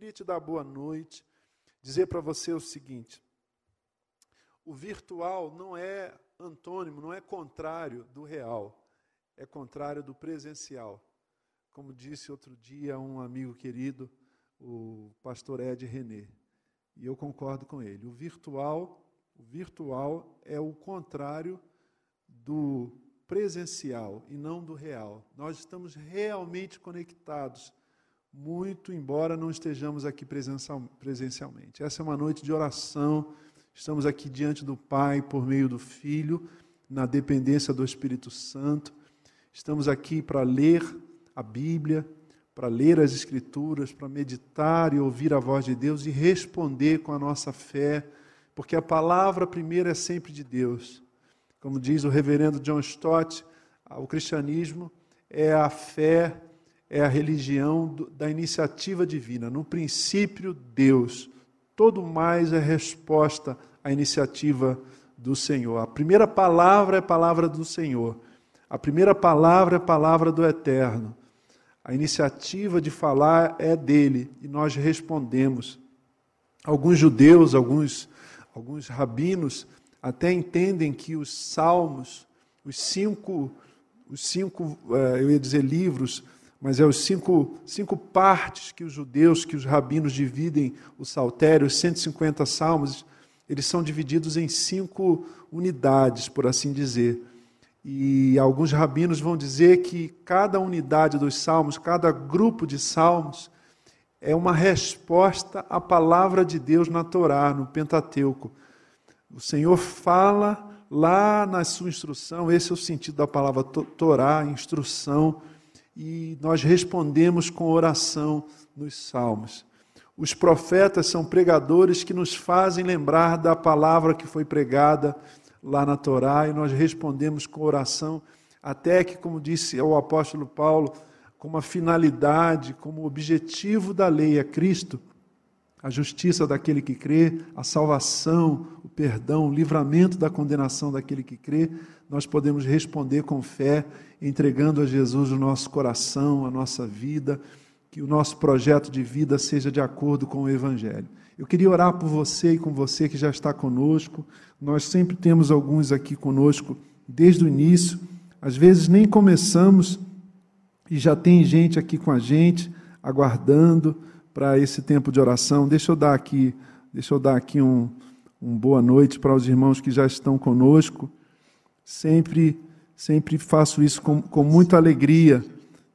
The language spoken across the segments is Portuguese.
queria te dar boa noite, dizer para você o seguinte: o virtual não é antônimo, não é contrário do real, é contrário do presencial. Como disse outro dia um amigo querido, o pastor Ed René, e eu concordo com ele. O virtual, o virtual é o contrário do presencial e não do real. Nós estamos realmente conectados, muito embora não estejamos aqui presencialmente. Essa é uma noite de oração. Estamos aqui diante do Pai por meio do Filho, na dependência do Espírito Santo. Estamos aqui para ler a Bíblia, para ler as Escrituras, para meditar e ouvir a voz de Deus e responder com a nossa fé, porque a palavra primeira é sempre de Deus. Como diz o reverendo John Stott, o cristianismo é a fé, é a religião da iniciativa divina. No princípio, Deus. Todo mais é resposta à iniciativa do Senhor. A primeira palavra é a palavra do Senhor. A primeira palavra é a palavra do Eterno. A iniciativa de falar é dele e nós respondemos. Alguns judeus, alguns, alguns rabinos até entendem que os salmos, os cinco, os cinco eh, eu ia dizer livros, mas é os cinco, cinco partes que os judeus, que os rabinos dividem o saltério, os 150 salmos, eles são divididos em cinco unidades, por assim dizer. E alguns rabinos vão dizer que cada unidade dos salmos, cada grupo de salmos, é uma resposta à palavra de Deus na Torá, no Pentateuco. O Senhor fala lá na sua instrução, esse é o sentido da palavra Torá, instrução, e nós respondemos com oração nos salmos. Os profetas são pregadores que nos fazem lembrar da palavra que foi pregada lá na Torá e nós respondemos com oração, até que, como disse o apóstolo Paulo, como a finalidade, como objetivo da lei é Cristo, a justiça daquele que crê, a salvação, o perdão, o livramento da condenação daquele que crê, nós podemos responder com fé, entregando a Jesus o nosso coração, a nossa vida, que o nosso projeto de vida seja de acordo com o Evangelho. Eu queria orar por você e com você que já está conosco. Nós sempre temos alguns aqui conosco desde o início, às vezes nem começamos e já tem gente aqui com a gente, aguardando para esse tempo de oração. Deixa eu dar aqui, deixa eu dar aqui um, um boa noite para os irmãos que já estão conosco. Sempre, sempre faço isso com, com muita alegria.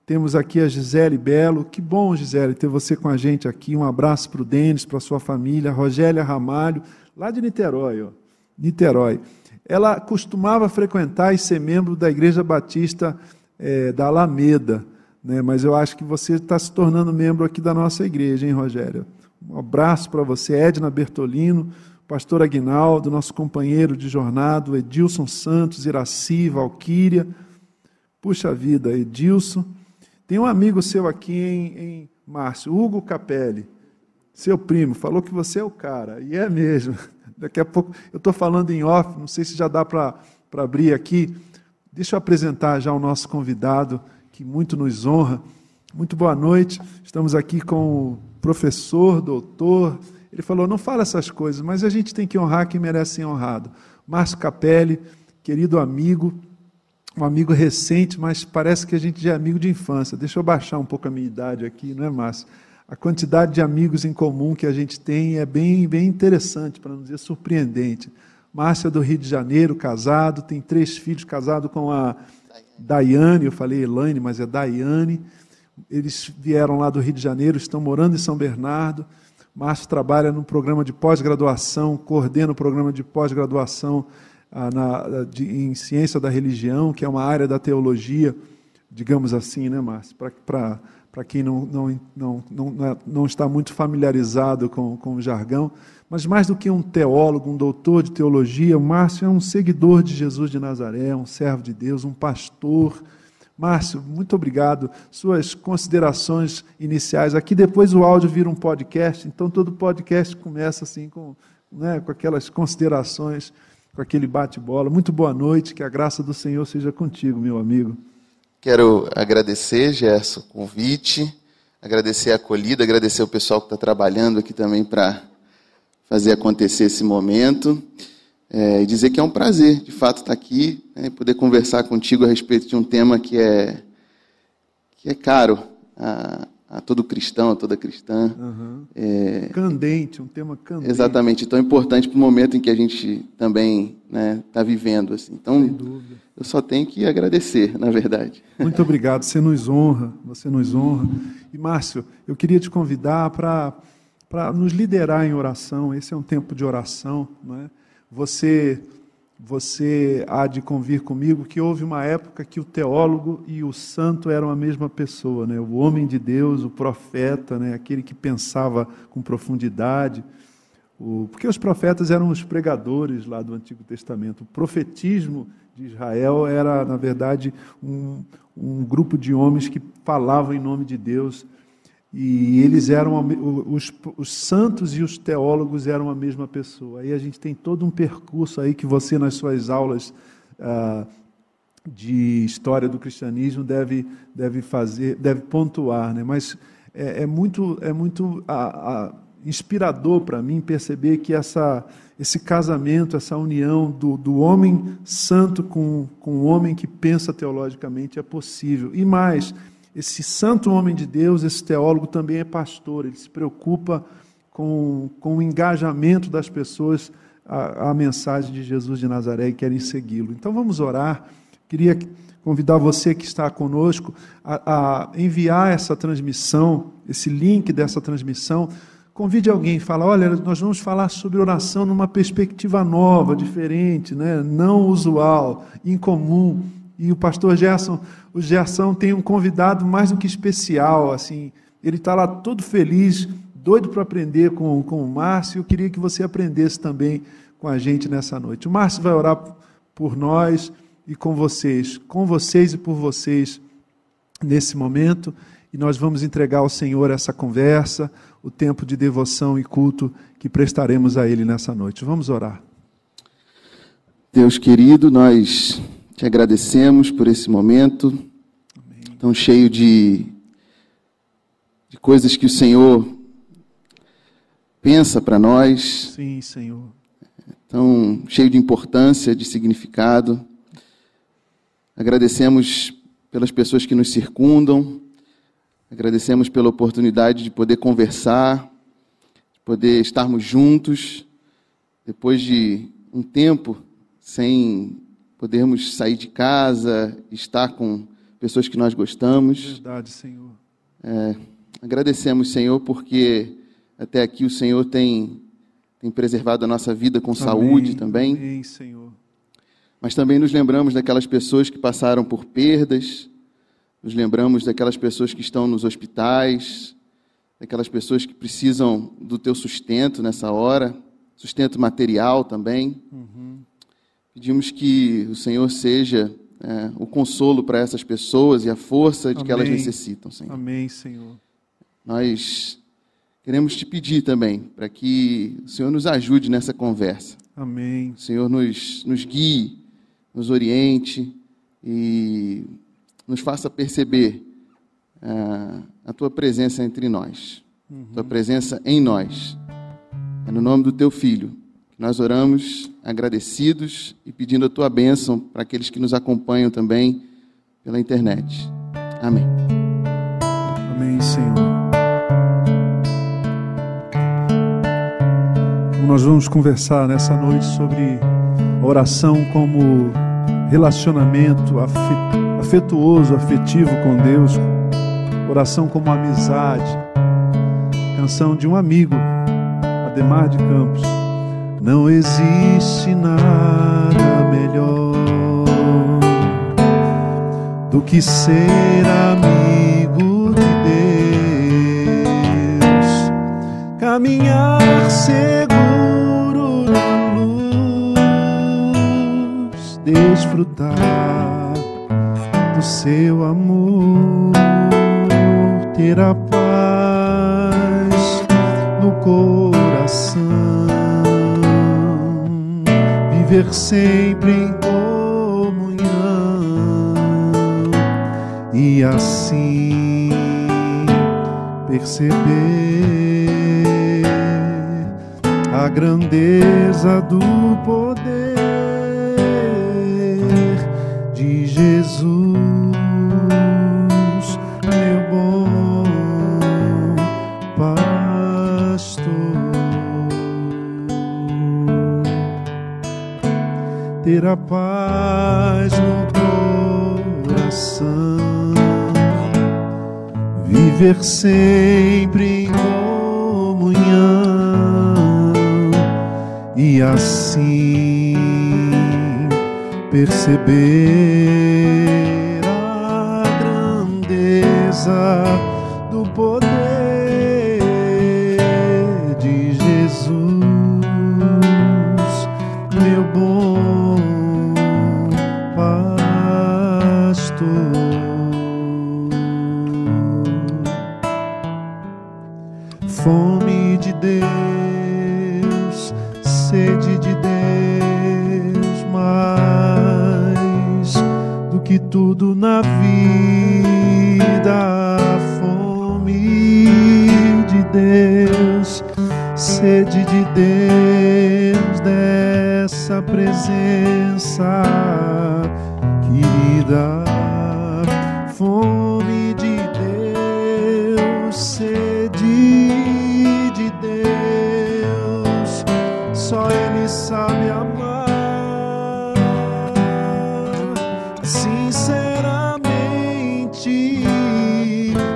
Temos aqui a Gisele Belo. Que bom, Gisele, ter você com a gente aqui. Um abraço para o Denis, para sua família. Rogélia Ramalho, lá de Niterói. Ó. Niterói. Ela costumava frequentar e ser membro da Igreja Batista é, da Alameda. Né? Mas eu acho que você está se tornando membro aqui da nossa igreja, hein, Rogério? Um abraço para você, Edna Bertolino, pastor Aguinaldo, nosso companheiro de jornada, Edilson Santos, Iraci, Valquíria. Puxa vida, Edilson. Tem um amigo seu aqui em, em Márcio, Hugo Capelli, seu primo, falou que você é o cara, e é mesmo. Daqui a pouco, eu estou falando em off, não sei se já dá para abrir aqui. Deixa eu apresentar já o nosso convidado que muito nos honra. Muito boa noite. Estamos aqui com o professor, doutor. Ele falou: não fala essas coisas, mas a gente tem que honrar quem merece ser honrado. Márcio Capelli, querido amigo, um amigo recente, mas parece que a gente já é amigo de infância. Deixa eu baixar um pouco a minha idade aqui, não é, Márcio? A quantidade de amigos em comum que a gente tem é bem, bem interessante, para não dizer surpreendente. Márcio é do Rio de Janeiro, casado, tem três filhos, casado com a Daiane, eu falei Elaine, mas é Daiane. Eles vieram lá do Rio de Janeiro, estão morando em São Bernardo. Márcio trabalha no programa de pós-graduação, coordena o programa de pós-graduação ah, em ciência da religião, que é uma área da teologia, digamos assim, né, Márcio? Para quem não, não, não, não, é, não está muito familiarizado com, com o jargão, mas mais do que um teólogo, um doutor de teologia, Márcio é um seguidor de Jesus de Nazaré, um servo de Deus, um pastor. Márcio, muito obrigado. Suas considerações iniciais. Aqui depois o áudio vira um podcast, então todo podcast começa assim com, né, com aquelas considerações, com aquele bate-bola. Muito boa noite, que a graça do Senhor seja contigo, meu amigo. Quero agradecer, Gerson, o convite agradecer a acolhida, agradecer o pessoal que está trabalhando aqui também para fazer acontecer esse momento. É, e dizer que é um prazer, de fato, estar aqui né, e poder conversar contigo a respeito de um tema que é, que é caro a, a todo cristão, a toda cristã. Uhum. É, candente, um tema candente. Exatamente, tão importante para o momento em que a gente também está né, tá vivendo. Assim. Então, eu só tenho que agradecer, na verdade. Muito obrigado, você nos honra, você nos honra. E, Márcio, eu queria te convidar para nos liderar em oração. Esse é um tempo de oração, não é? Você, você há de convir comigo que houve uma época que o teólogo e o santo eram a mesma pessoa, né? o homem de Deus, o profeta, né? aquele que pensava com profundidade. O, porque os profetas eram os pregadores lá do Antigo Testamento. O profetismo de Israel era, na verdade, um, um grupo de homens que falavam em nome de Deus e eles eram, os, os, santos e os teólogos eram a mesma pessoa. Aí a gente tem todo um percurso aí que você, nas suas aulas ah, de história do cristianismo, deve, deve fazer, deve pontuar. Né? Mas é, é muito, é muito a, a, inspirador para mim perceber que essa, esse casamento, essa união do, do homem santo com, com o homem que pensa teologicamente é possível. E mais esse santo homem de Deus, esse teólogo também é pastor, ele se preocupa com, com o engajamento das pessoas à, à mensagem de Jesus de Nazaré e querem segui-lo. Então vamos orar. Queria convidar você que está conosco a, a, enviar essa transmissão, esse link dessa transmissão. Convide alguém, fala, olha, nós vamos falar sobre oração numa perspectiva nova, diferente, né? não usual, incomum. E o pastor Gerson, o Gerson tem um convidado mais do que especial, assim, ele está lá todo feliz, doido para aprender com, com o Márcio, eu queria que você aprendesse também com a gente nessa noite. O Márcio vai orar por nós e com vocês, com vocês e por vocês nesse momento, e nós vamos entregar ao Senhor essa conversa, o tempo de devoção e culto que prestaremos a Ele nessa noite. Vamos orar. Deus querido, nós te agradecemos por esse momento Amém. tão cheio de, de coisas que o Senhor pensa para nós. Sim, Senhor. Tão cheio de importância, de significado. Agradecemos pelas pessoas que nos circundam. Agradecemos pela oportunidade de poder conversar, de poder estarmos juntos depois de um tempo sem podermos sair de casa, estar com pessoas que nós gostamos. Verdade, Senhor. É, agradecemos, Senhor, porque até aqui o Senhor tem, tem preservado a nossa vida com Amém. saúde também. Amém, Senhor. Mas também nos lembramos daquelas pessoas que passaram por perdas, nos lembramos daquelas pessoas que estão nos hospitais, daquelas pessoas que precisam do teu sustento nessa hora, sustento material também. Uhum. Pedimos que o Senhor seja é, o consolo para essas pessoas e a força de Amém. que elas necessitam, Senhor. Amém, Senhor. Nós queremos te pedir também para que o Senhor nos ajude nessa conversa. Amém. O Senhor nos, nos guie, nos oriente e nos faça perceber uh, a tua presença entre nós, uhum. tua presença em nós. É no nome do teu Filho nós oramos agradecidos e pedindo a tua bênção para aqueles que nos acompanham também pela internet. Amém. Amém, Senhor. Nós vamos conversar nessa noite sobre oração como relacionamento afetuoso, afetivo com Deus, oração como amizade. Canção de um amigo, Ademar de Campos. Não existe nada melhor do que ser amigo de Deus, caminhar seguro na luz, desfrutar do seu amor, ter a paz no coração viver sempre em comunhão e assim perceber a grandeza do poder de Jesus, Ter a paz no coração, viver sempre em comunhão. E assim perceber sinceramente,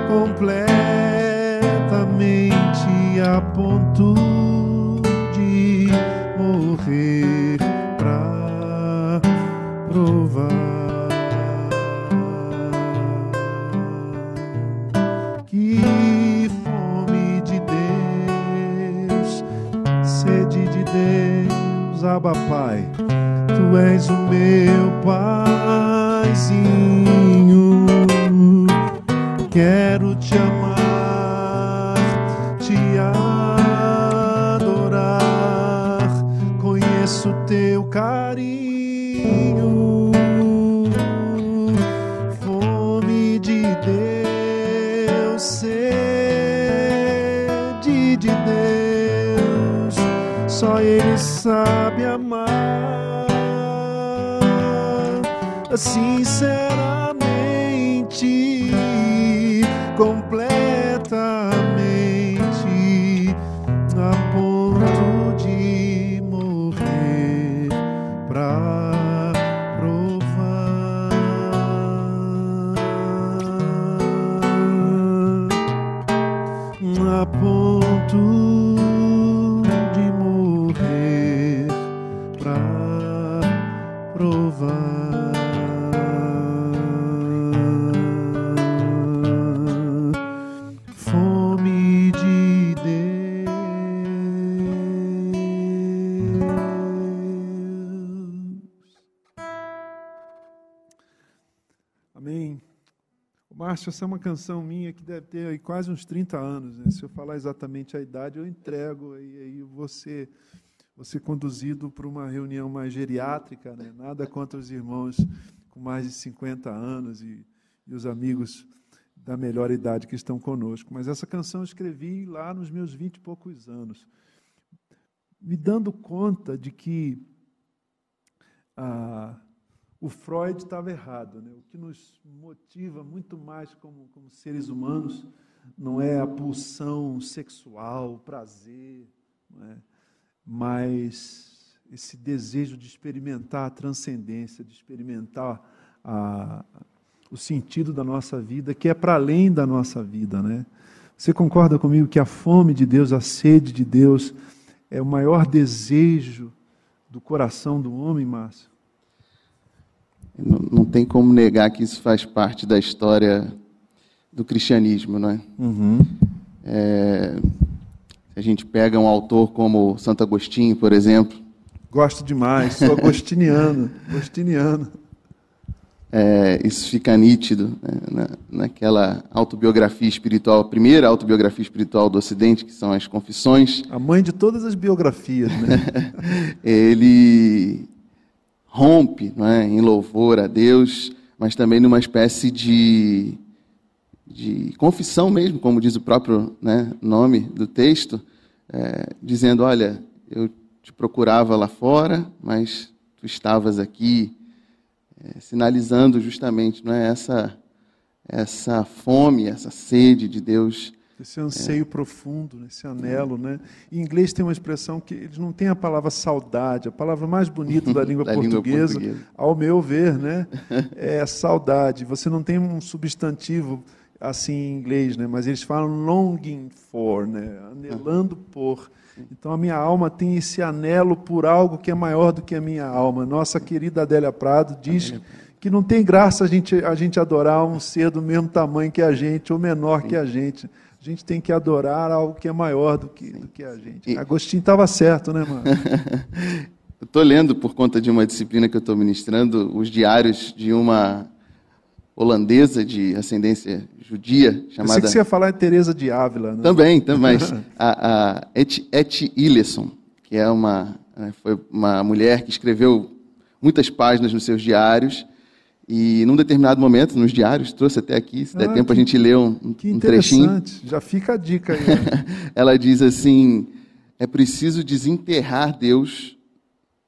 completamente a ponto de morrer pra provar que fome de Deus, sede de Deus, Abba Pai, Tu és o meu paizinho, sinceramente, Márcio, essa é uma canção minha que deve ter quase uns 30 anos. né? Se eu falar exatamente a idade, eu entrego e aí você você conduzido para uma reunião mais geriátrica, né? nada contra os irmãos com mais de 50 anos e, e os amigos da melhor idade que estão conosco. Mas essa canção eu escrevi lá nos meus 20 e poucos anos, me dando conta de que ah, o Freud estava errado. Né? O que nos motiva muito mais como, como seres humanos não é a pulsão sexual, o prazer, é? mas esse desejo de experimentar a transcendência, de experimentar a, o sentido da nossa vida, que é para além da nossa vida, né? Você concorda comigo que a fome de Deus, a sede de Deus, é o maior desejo do coração do homem, Márcio? Não, não tem como negar que isso faz parte da história do cristianismo, não é? É, se a gente pega um autor como Santo Agostinho, por exemplo, Gosto demais, sou agostiniano, agostiniano. é, isso fica nítido né, na, naquela autobiografia espiritual, a primeira autobiografia espiritual do Ocidente, que são as Confissões. A mãe de todas as biografias, né? Ele rompe é, em louvor a Deus, mas também numa espécie de, de confissão mesmo, como diz o próprio né, nome do texto, é, dizendo: Olha, eu te procurava lá fora, mas tu estavas aqui, é, sinalizando justamente não é, essa, essa fome, essa sede de Deus esse anseio é. profundo, esse anelo, né? Em inglês tem uma expressão que eles não têm a palavra saudade, a palavra mais bonita da língua, da portuguesa, língua portuguesa, ao meu ver, né? É saudade. Você não tem um substantivo assim em inglês, né? Mas eles falam longing for, né? Anelando por. Então a minha alma tem esse anelo por algo que é maior do que a minha alma. Nossa querida Adélia Prado diz que não tem graça a gente, a gente adorar um ser do mesmo tamanho que a gente ou menor que a gente. A gente tem que adorar algo que é maior do que, do que a gente. E... Agostinho estava certo, né, mano? estou lendo, por conta de uma disciplina que eu estou ministrando, os diários de uma holandesa de ascendência judia chamada. Eu sei que você ia falar de Teresa de Ávila. Né? Também, também. a, a Et, Et Illeson, que é uma né, foi uma mulher que escreveu muitas páginas nos seus diários e num determinado momento, nos diários, trouxe até aqui, se der ah, tempo que, a gente lê um, que um trechinho. Já fica a dica aí. Né? Ela diz assim: é preciso desenterrar Deus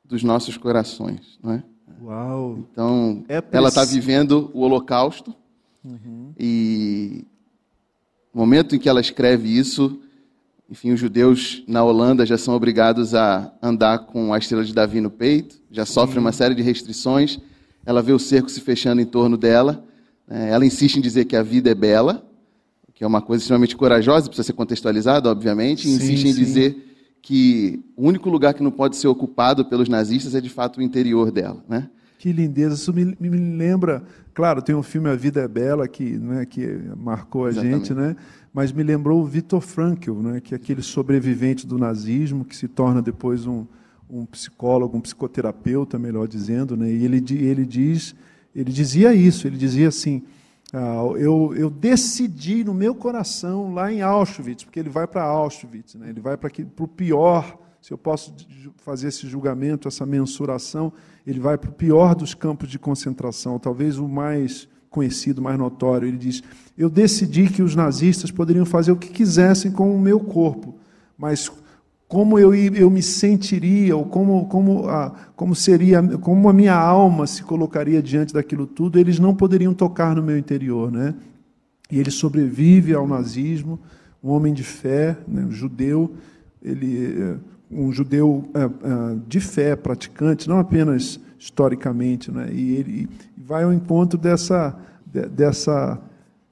dos nossos corações, não é? Uau! Então, é ela está vivendo o Holocausto uhum. e no momento em que ela escreve isso, enfim, os judeus na Holanda já são obrigados a andar com a estrela de Davi no peito, já sofrem uma série de restrições ela vê o cerco se fechando em torno dela. Né? Ela insiste em dizer que a vida é bela, que é uma coisa extremamente corajosa, precisa ser contextualizada, obviamente. E insiste sim, em dizer que o único lugar que não pode ser ocupado pelos nazistas é de fato o interior dela. Né? Que lindeza. Isso me, me lembra. Claro, tem um filme A Vida é Bela que, né, que marcou a Exatamente. gente, né? mas me lembrou o Viktor Frankl, né, que é aquele sobrevivente do nazismo que se torna depois um um psicólogo, um psicoterapeuta, melhor dizendo, né? E ele, ele diz, ele dizia isso, ele dizia assim, ah, eu, eu decidi no meu coração lá em Auschwitz, porque ele vai para Auschwitz, né? ele vai para o pior, se eu posso fazer esse julgamento, essa mensuração, ele vai para o pior dos campos de concentração, talvez o mais conhecido, mais notório. Ele diz: Eu decidi que os nazistas poderiam fazer o que quisessem com o meu corpo, mas como eu, eu me sentiria, ou como, como, a, como seria, como a minha alma se colocaria diante daquilo tudo, eles não poderiam tocar no meu interior. Né? E ele sobrevive ao nazismo, um homem de fé, né, um judeu, ele, eh, um judeu é, é, de fé, praticante, não apenas historicamente. Né? E ele vai ao encontro dessa, dessa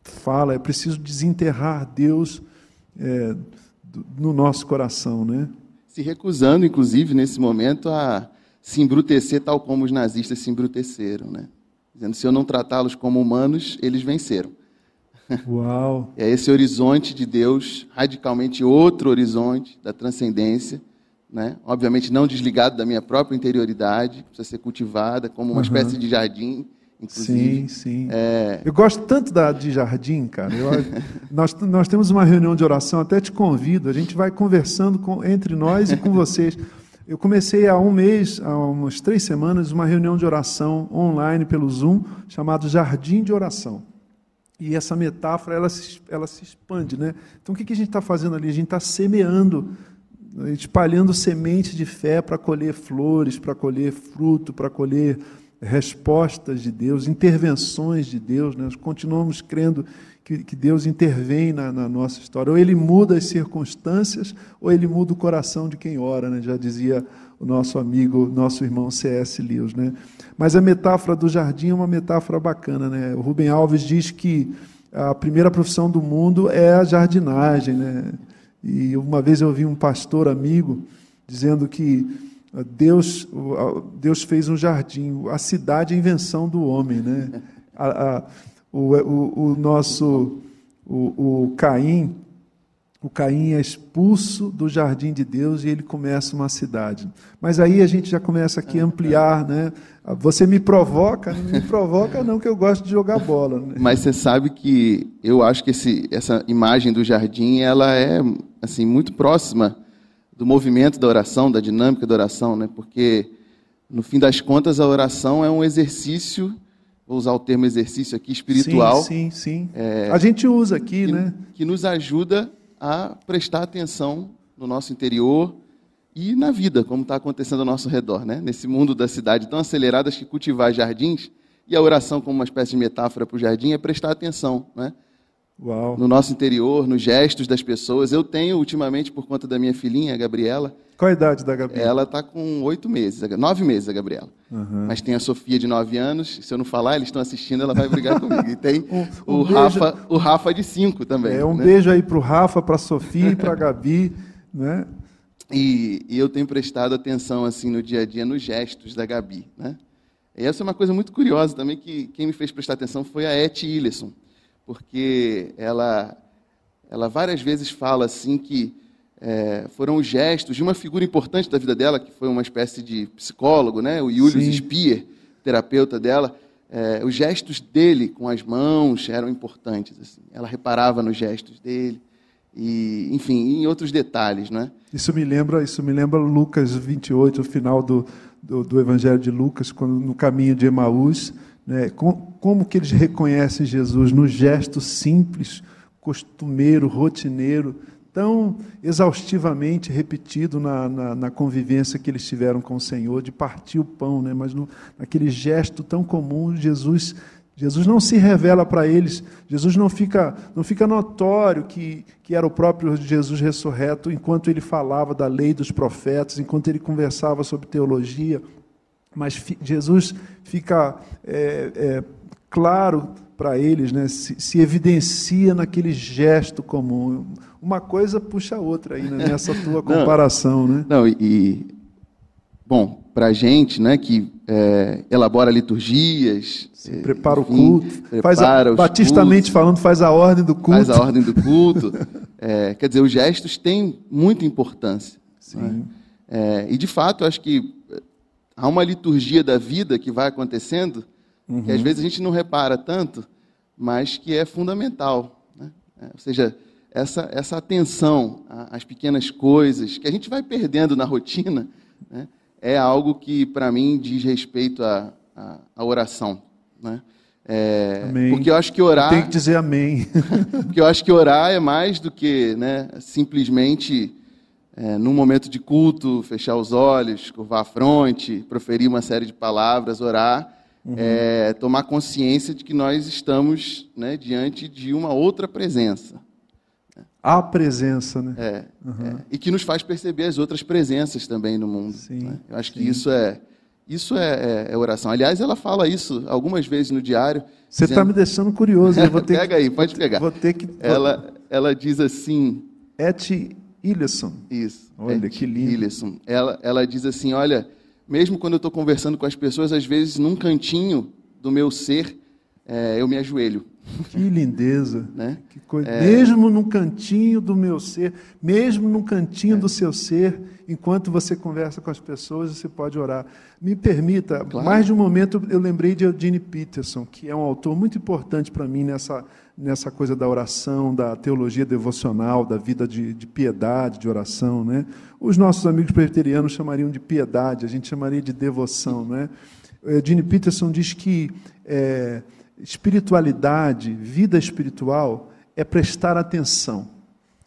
fala, é preciso desenterrar Deus. É, no nosso coração, né? Se recusando, inclusive, nesse momento, a se embrutecer tal como os nazistas se embruteceram, né? Dizendo, se eu não tratá-los como humanos, eles venceram. Uau! É esse horizonte de Deus, radicalmente outro horizonte da transcendência, né? obviamente não desligado da minha própria interioridade, precisa ser cultivada como uma uhum. espécie de jardim Inclusive, sim, sim. É... Eu gosto tanto da, de jardim, cara. Eu, nós, nós temos uma reunião de oração, até te convido, a gente vai conversando com, entre nós e com vocês. Eu comecei há um mês, há umas três semanas, uma reunião de oração online pelo Zoom, chamado Jardim de Oração. E essa metáfora, ela se, ela se expande, né? Então, o que, que a gente está fazendo ali? A gente está semeando, espalhando sementes de fé para colher flores, para colher fruto, para colher respostas de Deus, intervenções de Deus. Né? Nós continuamos crendo que, que Deus intervém na, na, nossa história. Ou Ele muda as circunstâncias, ou Ele muda o coração de quem ora, né? já dizia o nosso amigo, nosso irmão C.S. Lewis. Né? Mas a metáfora do jardim é uma metáfora bacana. Né? O Rubem Alves diz que a primeira profissão do mundo é a jardinagem. Né? E uma vez eu ouvi um pastor amigo dizendo que Deus, Deus fez um jardim, a cidade é invenção do homem. Né? A, a, o, o, o, nosso o, o Caim, o Caim é expulso do jardim de Deus e ele começa uma cidade. Mas aí a gente já começa aqui a ampliar, né? Você me provoca, não me provoca não, que eu gosto de jogar bola. Né? Mas você sabe que eu acho que esse, essa imagem do jardim, ela é assim muito próxima do movimento da oração, da dinâmica da oração, né? porque, no fim das contas, a oração é um exercício, vou usar o termo exercício aqui, espiritual. Sim, sim, sim. É, a gente usa aqui, que, né? Que nos ajuda a prestar atenção no nosso interior e na vida, como está acontecendo ao nosso redor, né? Nesse mundo da cidade tão acelerado, acho que cultivar jardins e a oração como uma espécie de metáfora para o jardim é prestar atenção, né? Uau. no nosso interior, nos gestos das pessoas. Eu tenho, ultimamente, por conta da minha filhinha, a Gabriela. Qual a idade da Gabriela? Ela está com oito meses, nove meses, a Gabriela. Uhum. Mas tem a Sofia, de nove anos. Se eu não falar, eles estão assistindo, ela vai brigar comigo. E tem um, um o, beijo... Rafa, o Rafa de cinco também. É, um né? beijo aí para o Rafa, para a Sofia e para a Gabi. Né? E, e, eu tenho prestado atenção assim no dia a dia nos gestos da Gabi. Né? E essa é uma coisa muito curiosa também, que quem me fez prestar atenção foi a Etty Illerson porque ela, ela várias vezes fala assim que é, foram os gestos de uma figura importante da vida dela, que foi uma espécie de psicólogo, né? o Julius Sim. Spier, terapeuta dela. É, os gestos dele com as mãos eram importantes. Assim. Ela reparava nos gestos dele e, enfim, em outros detalhes, né? Isso me lembra, isso me lembra Lucas 28, o final do, do, do Evangelho de Lucas, quando no caminho de Emaús, né? Como, como que eles reconhecem Jesus no gesto simples, costumeiro, rotineiro, tão exaustivamente repetido na, na, na, convivência que eles tiveram com o Senhor, de partir o pão, né? mas no, naquele gesto tão comum, Jesus, Jesus não se revela para eles, Jesus não fica, não fica notório que, que era o próprio Jesus ressurreto enquanto ele falava da lei dos profetas, enquanto ele conversava sobre teologia, mas Jesus fica é, é, claro para eles, né? Se, se, evidencia naquele gesto comum. Uma coisa puxa a outra aí, né? nessa tua comparação. Não, né? não e, bom, para a gente né, que é, elabora liturgias. Se prepara enfim, o culto. Prepara faz a, batistamente cultos, falando, faz a ordem do culto. Faz a ordem do culto. é, quer dizer, os gestos têm muita importância. Sim. Né? É, e, de fato, eu acho que há uma liturgia da vida que vai acontecendo, uhum. que às vezes a gente não repara tanto, mas que é fundamental. Né? É, ou seja, essa, essa atenção às pequenas coisas que a gente vai perdendo na rotina, né? é algo que, para mim, diz respeito à, à, à oração. Né? É. Porque eu acho que orar. Tem que dizer amém. porque eu acho que orar é mais do que né, simplesmente é, num momento de culto, fechar os olhos, curvar a fronte, proferir uma série de palavras, orar, uhum. é, tomar consciência de que nós estamos né, diante de uma outra presença. A presença, né? É, uhum. é, e que nos faz perceber as outras presenças também no mundo. Sim, né? Eu acho sim. que isso é isso é, é, é, oração. Aliás, ela fala isso algumas vezes no diário. Você está dizendo... me deixando curioso. Eu vou ter Pega que, aí, pode pegar. Vou ter que. Ela, ela diz assim. Et Illerson. Isso. Olha, é que lindo. Illerson. Ela, ela diz assim, olha, mesmo quando eu estou conversando com as pessoas, às vezes, num cantinho do meu ser, é, eu me ajoelho. Que lindeza. né? Que coisa. É... Mesmo num cantinho do meu ser, mesmo num cantinho é. do seu ser, enquanto você conversa com as pessoas, você pode orar. Me permita, claro. mais de um momento eu lembrei de Eugene Peterson, que é um autor muito importante para mim nessa, nessa coisa da oração, da teologia devocional, da vida de, de piedade, de oração. Né? Os nossos amigos presbiterianos chamariam de piedade, a gente chamaria de devoção. Né? Eugene Peterson diz que é, espiritualidade, vida espiritual, é prestar atenção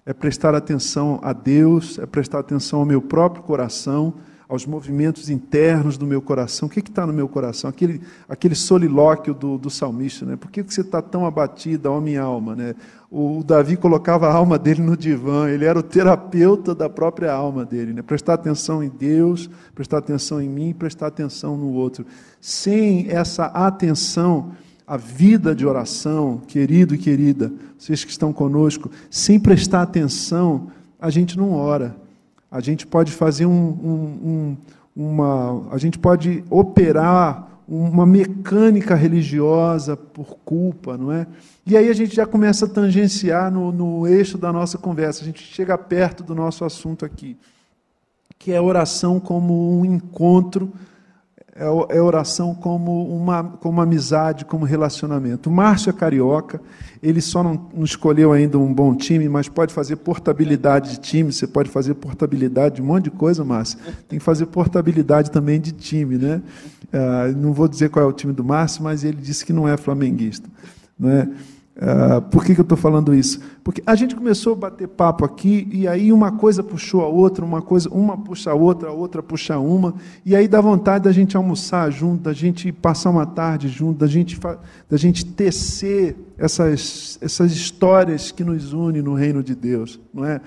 é prestar atenção a Deus, é prestar atenção ao meu próprio coração, aos movimentos internos do meu coração. O que está no meu coração? Aquele, aquele solilóquio do, do salmista, né? Por que você está tão abatida, ó minha alma? Né? O, o, Davi colocava a alma dele no divã, ele era o terapeuta da própria alma dele. Né? Prestar atenção em Deus, prestar atenção em mim, prestar atenção no outro. Sem essa atenção, a vida de oração, querido e querida, vocês que estão conosco, sem prestar atenção, a gente não ora. A gente pode fazer um, um, um, uma. A gente pode operar uma mecânica religiosa por culpa, não é? E aí a gente já começa a tangenciar no, no eixo da nossa conversa, a gente chega perto do nosso assunto aqui, que é oração como um encontro é, é oração como uma, como amizade, como relacionamento. O Márcio é carioca, ele só não, não, escolheu ainda um bom time, mas pode fazer portabilidade de time, você pode fazer portabilidade de um monte de coisa, Márcio. Tem que fazer portabilidade também de time, né? Ah, não vou dizer qual é o time do Márcio, mas ele disse que não é flamenguista. Não é? Uh, por que, que eu estou falando isso? Porque a gente começou a bater papo aqui e aí uma coisa puxou a outra, uma coisa, uma puxa a outra, a outra puxa uma, e aí dá vontade da gente almoçar junto, da gente passar uma tarde junto, da gente, da gente tecer essas, essas histórias que nos unem no reino de Deus, não é?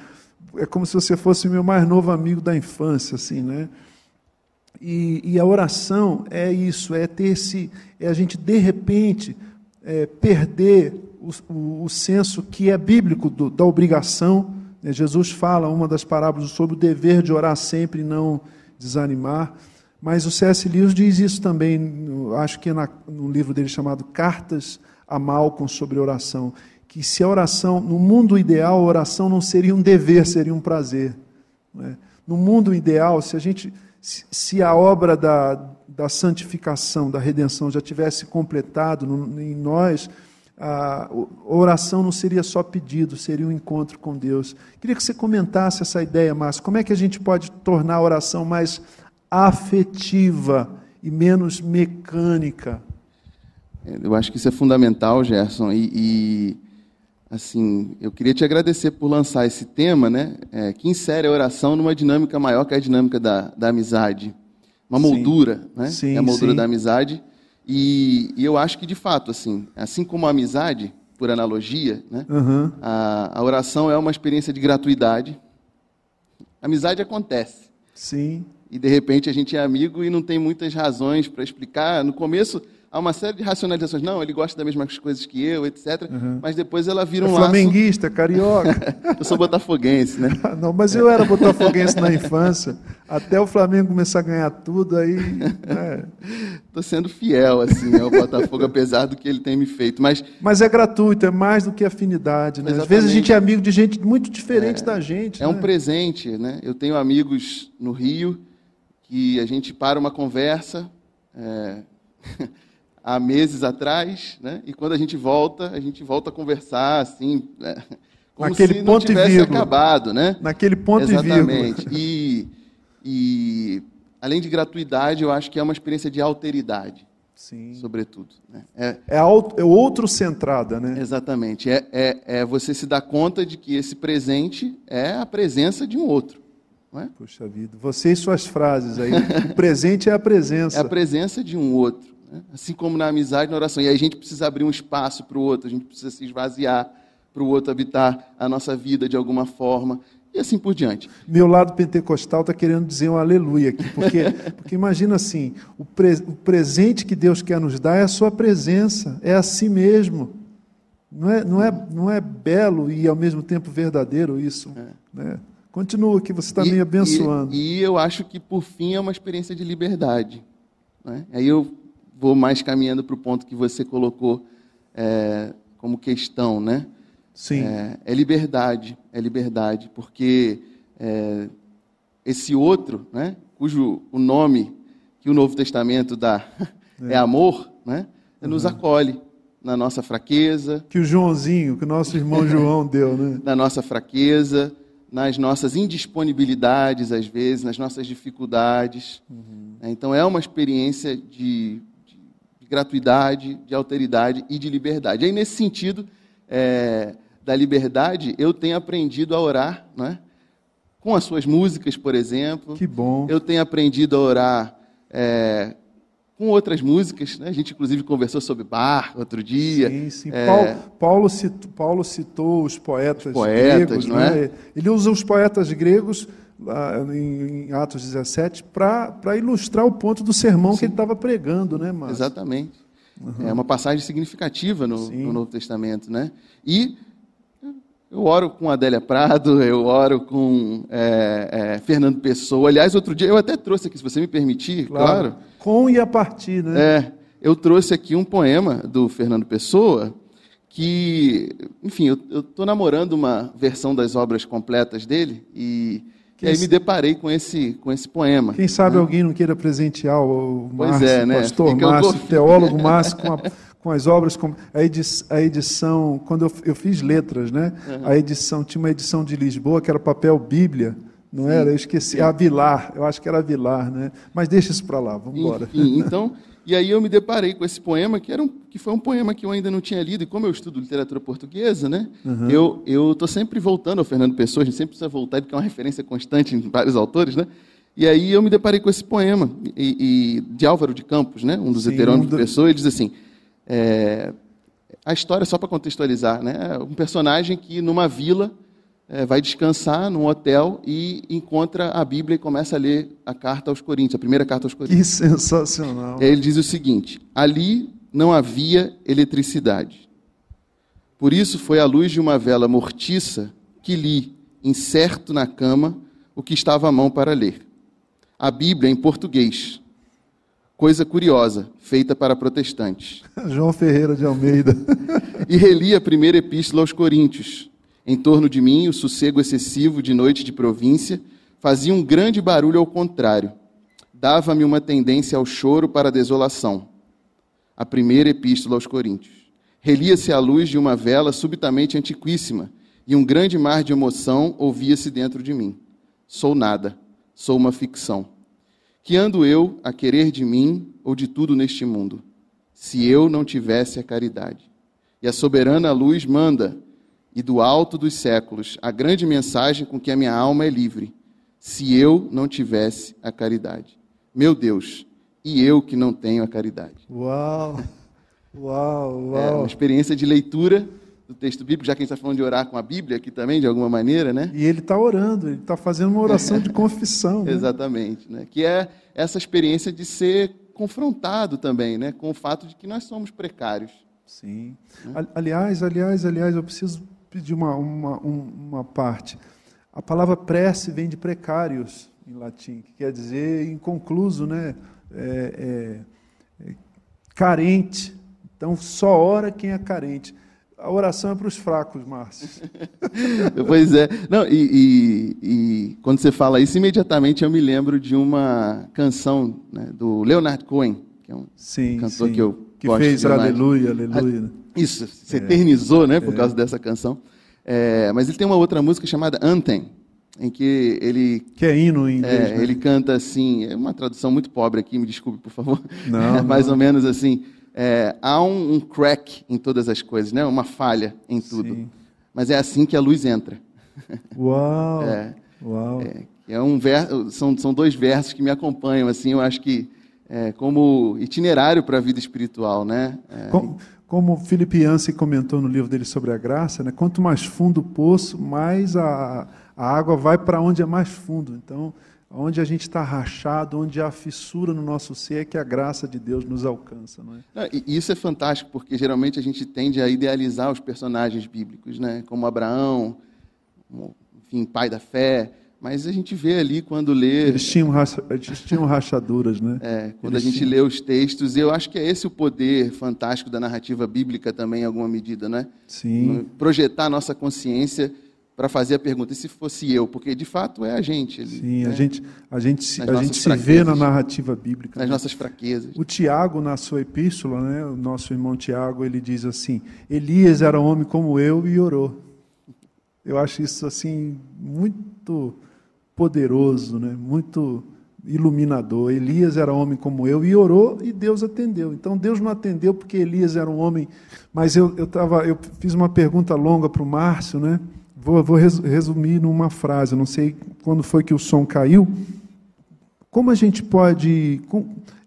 É como se você fosse meu mais novo amigo da infância, assim, né? E, e a oração é isso, é ter esse, é a gente de repente é, perder o, o, senso que é bíblico do, da obrigação. Né? Jesus fala, uma das parábolas, sobre o dever de orar sempre e não desanimar. Mas o C.S. Lewis diz isso também, acho que na, no livro dele chamado Cartas a Malcolm sobre oração, que se a oração, no mundo ideal, a oração não seria um dever, seria um prazer. É? No mundo ideal, se a gente, se, a obra da, da santificação, da redenção já tivesse completado em nós, a oração não seria só pedido, seria um encontro com Deus. Queria que você comentasse essa ideia, Márcio. Como é que a gente pode tornar a oração mais afetiva e menos mecânica? Eu acho que isso é fundamental, Gerson. E, e assim, eu queria te agradecer por lançar esse tema, né? É, que insere a oração numa dinâmica maior que a dinâmica da, da amizade. Uma moldura, sim. né? Sim, é a moldura sim. da amizade e, e, eu acho que, de fato, assim, assim como a amizade, por analogia, né, uhum. a, a, oração é uma experiência de gratuidade. A amizade acontece. Sim. E, de repente, a gente é amigo e não tem muitas razões para explicar. No começo, há uma série de racionalizações. Não, ele gosta das mesmas coisas que eu, etc. Uhum. Mas depois ela vira é um flamenguista, laço... carioca. eu sou botafoguense, né? não, mas eu era botafoguense na infância. Até o Flamengo começar a ganhar tudo, aí... Estou é. sendo fiel, assim, ao Botafogo, apesar do que ele tem me feito. Mas, mas é gratuito, é mais do que afinidade. Né? Às vezes a gente é amigo de gente muito diferente é, da gente. É né? um presente, né? Eu tenho amigos no Rio que a gente para uma conversa... É... há meses atrás, né? e quando a gente volta, a gente volta a conversar assim, né? como Naquele se ponto não tivesse acabado. Né? Naquele ponto Exatamente. e. E, além de gratuidade, eu acho que é uma experiência de alteridade. Sim. Sobretudo. Né? É, é, é outro centrada, né? Exatamente. É, é, é você se dar conta de que esse presente é a presença de um outro. Não é? Puxa vida, você e suas frases aí. o presente é a presença. É a presença de um outro. Né? Assim como na amizade, na oração. E aí a gente precisa abrir um espaço para o outro, a gente precisa se esvaziar para o outro habitar a nossa vida de alguma forma. E assim por diante. Meu lado pentecostal está querendo dizer um aleluia aqui, porque, porque imagina assim: o, pre, o presente que Deus quer nos dar é a Sua presença, é a si mesmo. Não é, não é, não é belo e ao mesmo tempo verdadeiro isso? É. Né? Continua que você está me abençoando. E, e, eu acho que, por fim, é uma experiência de liberdade. Né? Aí eu vou mais caminhando para o ponto que você colocou é, como questão, né? Sim. É, é, liberdade, é liberdade, porque é, esse outro, né, cujo o nome que o Novo Testamento dá é, é amor, né, uhum. nos acolhe na nossa fraqueza. Que o Joãozinho, que o nosso irmão João deu, né? Na nossa fraqueza, nas nossas indisponibilidades, às vezes, nas nossas dificuldades. Uhum. Então, é uma experiência de de gratuidade, de alteridade e de liberdade. Aí, nesse sentido é, da liberdade, eu tenho aprendido a orar, né? com as suas músicas, por exemplo. Que bom. Eu tenho aprendido a orar é, com outras músicas. Né? A gente, inclusive, conversou sobre bar outro dia. Sim, sim. É... Paulo, Paulo, citou, Paulo, citou, os poetas, os poetas gregos. Não é? Né? Ele usa os poetas gregos em Atos 17 para ilustrar o ponto do sermão Sim. que ele estava pregando, né, Márcio? Exatamente. Uhum. É uma passagem significativa no, no, Novo Testamento, né? E eu oro com Adélia Prado, eu oro com é, é, Fernando Pessoa. Aliás, outro dia eu até trouxe aqui, se você me permitir, claro. claro. Com e a partir, né? É, eu trouxe aqui um poema do Fernando Pessoa que, enfim, eu estou namorando uma versão das obras completas dele e e aí me deparei com esse, com esse poema. Quem sabe né? alguém não queira presentear o Márcio, é, né? pastor Fica Márcio, tô... teólogo Márcio, com, a, com, as obras, com a, edição, a edição quando eu, eu, fiz letras, né? Uhum. A edição, tinha uma edição de Lisboa que era papel Bíblia, não sim, era? Eu esqueci, sim. a Vilar, eu acho que era Vilar, né? Mas deixa isso para lá, vamos embora. Então, e aí eu me deparei com esse poema, que, era um, que foi um poema que eu ainda não tinha lido, e como eu estudo literatura portuguesa, né, uhum. eu estou sempre voltando ao Fernando Pessoa, a gente sempre precisa voltar, porque é uma referência constante em vários autores, né? E aí eu me deparei com esse poema, e, e de Álvaro de Campos, né, um dos Sim, heterônimos do... de Pessoa, ele diz assim, é, a história, só para contextualizar, né, um personagem que numa vila é, vai descansar num hotel e encontra a Bíblia e começa a ler a carta aos Coríntios, a primeira carta aos Coríntios. Que sensacional. Ele diz o seguinte: ali não havia eletricidade. Por isso foi à luz de uma vela mortiça que li, incerto na cama, o que estava à mão para ler. A Bíblia em português. Coisa curiosa, feita para protestantes. João Ferreira de Almeida. e reli a primeira epístola aos Coríntios em torno de mim, o sossego excessivo de noite de província fazia um grande barulho ao contrário. Dava-me uma tendência ao choro para a desolação. A primeira epístola aos Coríntios. Relia-se à luz de uma vela subitamente antiquíssima, e um grande mar de emoção ouvia-se dentro de mim. Sou nada, sou uma ficção. Que ando eu a querer de mim ou de tudo neste mundo, se eu não tivesse a caridade? E a soberana luz manda, e do alto dos séculos a grande mensagem com que a minha alma é livre, se eu não tivesse a caridade. Meu Deus, e eu que não tenho a caridade. Uau! Uau, uau. É uma experiência de leitura do texto bíblico, já que a gente está falando de orar com a Bíblia aqui também, de alguma maneira, né? E ele está orando, ele está fazendo uma oração de confissão. Né? Exatamente, né? Que é essa experiência de ser confrontado também, né? Com o fato de que nós somos precários. Sim. Né? Aliás, aliás, aliás, eu preciso pedir uma, uma, uma parte. A palavra prece vem de precários, em latim, que quer dizer inconcluso, né? É, é, é, carente. Então, só ora quem é carente. A oração é para os fracos, Márcio. pois é. Não, e, e, e, quando você fala isso, imediatamente eu me lembro de uma canção né, do Leonard Cohen, que é um sim, cantor sim. que eu que fez Aleluia, Aleluia. Isso, se é. eternizou né, por é. causa dessa canção. É, mas ele tem uma outra música chamada Anthem, em que ele. Que é hino em inglês. É, né? Ele canta assim, é uma tradução muito pobre aqui, me desculpe, por favor. Não. É mais não. ou menos assim. Há um, um, crack em todas as coisas, né? uma falha em tudo. Sim. Mas é assim que a luz entra. Uau! Uau. É, um ver, são, são dois versos que me acompanham, assim, eu acho que é, como itinerário para a vida espiritual, né? É, como, como Felipe Yancey comentou no livro dele sobre a graça, né? quanto mais fundo o poço, mais a, a água vai para onde é mais fundo. Então, onde a gente está rachado, onde há fissura no nosso ser, é que a graça de Deus nos alcança. Não é? E isso é fantástico, porque geralmente a gente tende a idealizar os personagens bíblicos, né? como Abraão, enfim, pai da fé, mas a gente vê ali quando lê. Eles tinham, racha, eles tinham rachaduras, né? É, quando eles a gente tinham... lê os textos, eu acho que é esse o poder fantástico da narrativa bíblica também, em alguma medida, né? Sim. Projetar a nossa consciência para fazer a pergunta, e se fosse eu? Porque de fato é a gente. Ele, Sim, né? a gente, a gente, a gente se vê na narrativa bíblica. Nas né? nossas fraquezas. O Tiago, na sua epístola, né, o nosso irmão Tiago, ele diz assim: Elias era um homem como eu e orou. Eu acho isso assim muito poderoso, né? muito iluminador. Elias era homem como eu e orou e Deus atendeu. Então Deus não atendeu porque Elias era um homem. Mas eu, eu, tava, eu fiz uma pergunta longa para o Márcio, né? Vou, vou resumir numa frase. Não sei quando foi que o som caiu. Como a gente pode.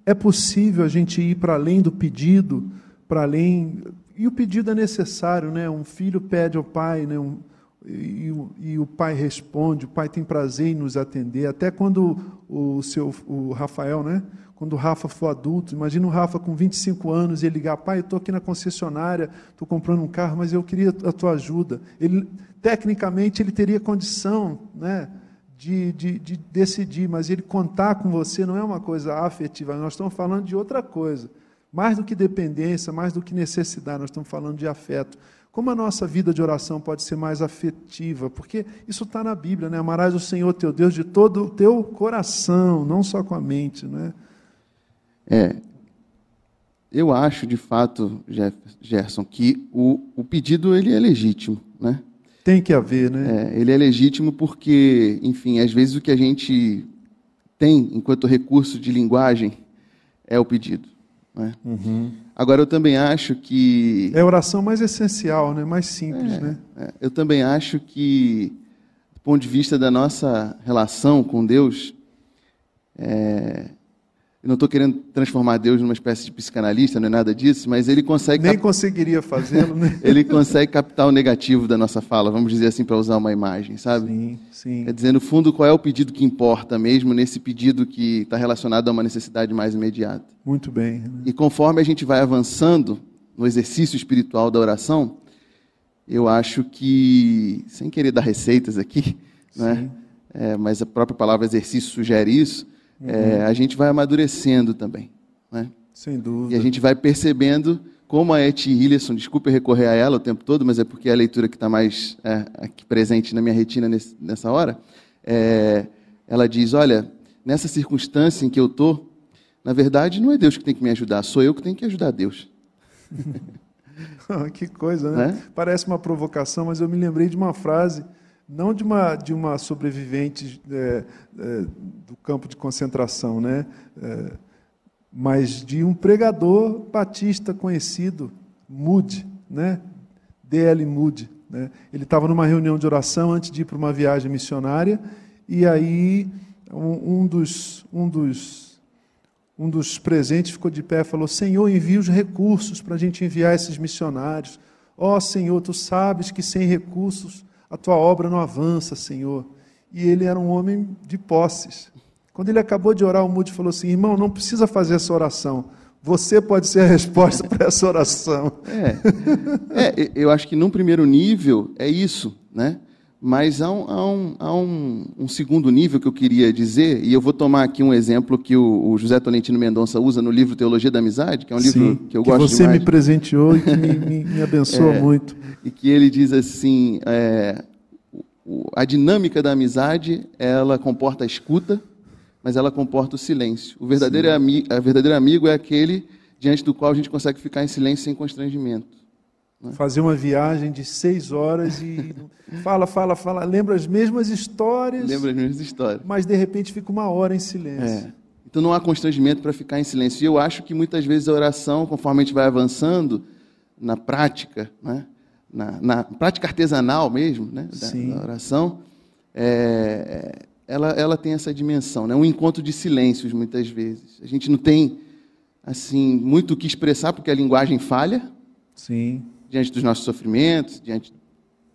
É possível a gente ir para além do pedido, para além. E o pedido é necessário, né? Um filho pede ao pai, né? Um, e, e, o pai responde, o pai tem prazer em nos atender. Até quando o seu o Rafael, né? Quando o Rafa for adulto, imagina o Rafa com 25 anos e ele ligar, pai, eu estou aqui na concessionária, estou comprando um carro, mas eu queria a tua ajuda. Ele, tecnicamente, ele teria condição, né? De, de, de decidir, mas ele contar com você não é uma coisa afetiva, nós estamos falando de outra coisa. Mais do que dependência, mais do que necessidade, nós estamos falando de afeto. Como a nossa vida de oração pode ser mais afetiva? Porque isso está na Bíblia, né? Amarás o Senhor teu Deus de todo o teu coração, não só com a mente, né? É. Eu acho, de fato, Gerson, que o, o pedido ele é legítimo, né? Tem que haver, né? É, ele é legítimo porque, enfim, às vezes o que a gente tem enquanto recurso de linguagem é o pedido. Né? Uhum. Agora, eu também acho que. É a oração mais essencial, né? mais simples. É, né? É. Eu também acho que, do ponto de vista da nossa relação com Deus, é, eu não estou querendo transformar Deus numa espécie de psicanalista, não é nada disso, mas ele consegue. Nem cap... conseguiria fazê-lo, né? ele consegue captar o negativo da nossa fala, vamos dizer assim, para usar uma imagem, sabe? Sim, sim. Quer dizer, no fundo, qual é o pedido que importa mesmo nesse pedido que está relacionado a uma necessidade mais imediata? Muito bem. Né? E conforme a gente vai avançando no exercício espiritual da oração, eu acho que, sem querer dar receitas aqui, né? É, mas a própria palavra exercício sugere isso uhum. é, a gente vai amadurecendo também. Né? Sem dúvida. E a gente vai percebendo como a Etty Hillesson, desculpe recorrer a ela o tempo todo, mas é porque é a leitura que está mais é, aqui presente na minha retina nesse, nessa hora, é, ela diz, olha, nessa circunstância em que eu estou, na verdade não é Deus que tem que me ajudar, sou eu que tenho que ajudar Deus. que coisa, né? É? Parece uma provocação, mas eu me lembrei de uma frase não de uma, de uma sobrevivente é, é, do campo de concentração, né? É, mas de um pregador batista conhecido, Moody, né? D.L. Moody. Né? Ele estava numa reunião de oração antes de ir para uma viagem missionária, e aí um, um, dos, um, dos, um dos presentes ficou de pé e falou: Senhor, envia os recursos para a gente enviar esses missionários. Ó oh, Senhor, tu sabes que sem recursos a tua obra não avança, Senhor. E ele era um homem de posses. Quando ele acabou de orar, o Moody falou assim: irmão, não precisa fazer essa oração. Você pode ser a resposta para essa oração. É, é, eu acho que num primeiro nível é isso, né? Mas há, um, há, um, há um, um, segundo nível que eu queria dizer, e eu vou tomar aqui um exemplo que o, o José Tolentino Mendonça usa no livro Teologia da Amizade, que é um livro Sim, que eu que gosto você demais. me presenteou e que me, me, me abençoa é, muito. E que ele diz assim, é, a dinâmica da amizade, ela comporta a escuta, mas ela comporta o silêncio. O verdadeiro, ami, a verdadeiro amigo é aquele diante do qual a gente consegue ficar em silêncio sem constrangimento. Né? Fazer uma viagem de seis horas e fala, fala, fala, lembra as mesmas histórias. Lembra as mesmas histórias. Mas de repente fica uma hora em silêncio. É. Então não há constrangimento para ficar em silêncio. E eu acho que muitas vezes a oração, conforme a gente vai avançando na prática, né? na, na, prática artesanal mesmo, né? da, da oração, é, ela, ela tem essa dimensão, né? um encontro de silêncios muitas vezes. A gente não tem assim muito o que expressar porque a linguagem falha. Sim diante dos nossos sofrimentos, diante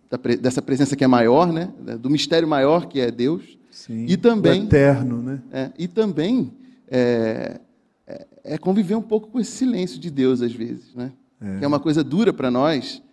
da, dessa presença que é maior, né? do mistério maior que é Deus. Sim, e também eterno, né? É, e também é, é, é, conviver um pouco com esse silêncio de Deus às vezes, né? É. Que é uma coisa dura para nós,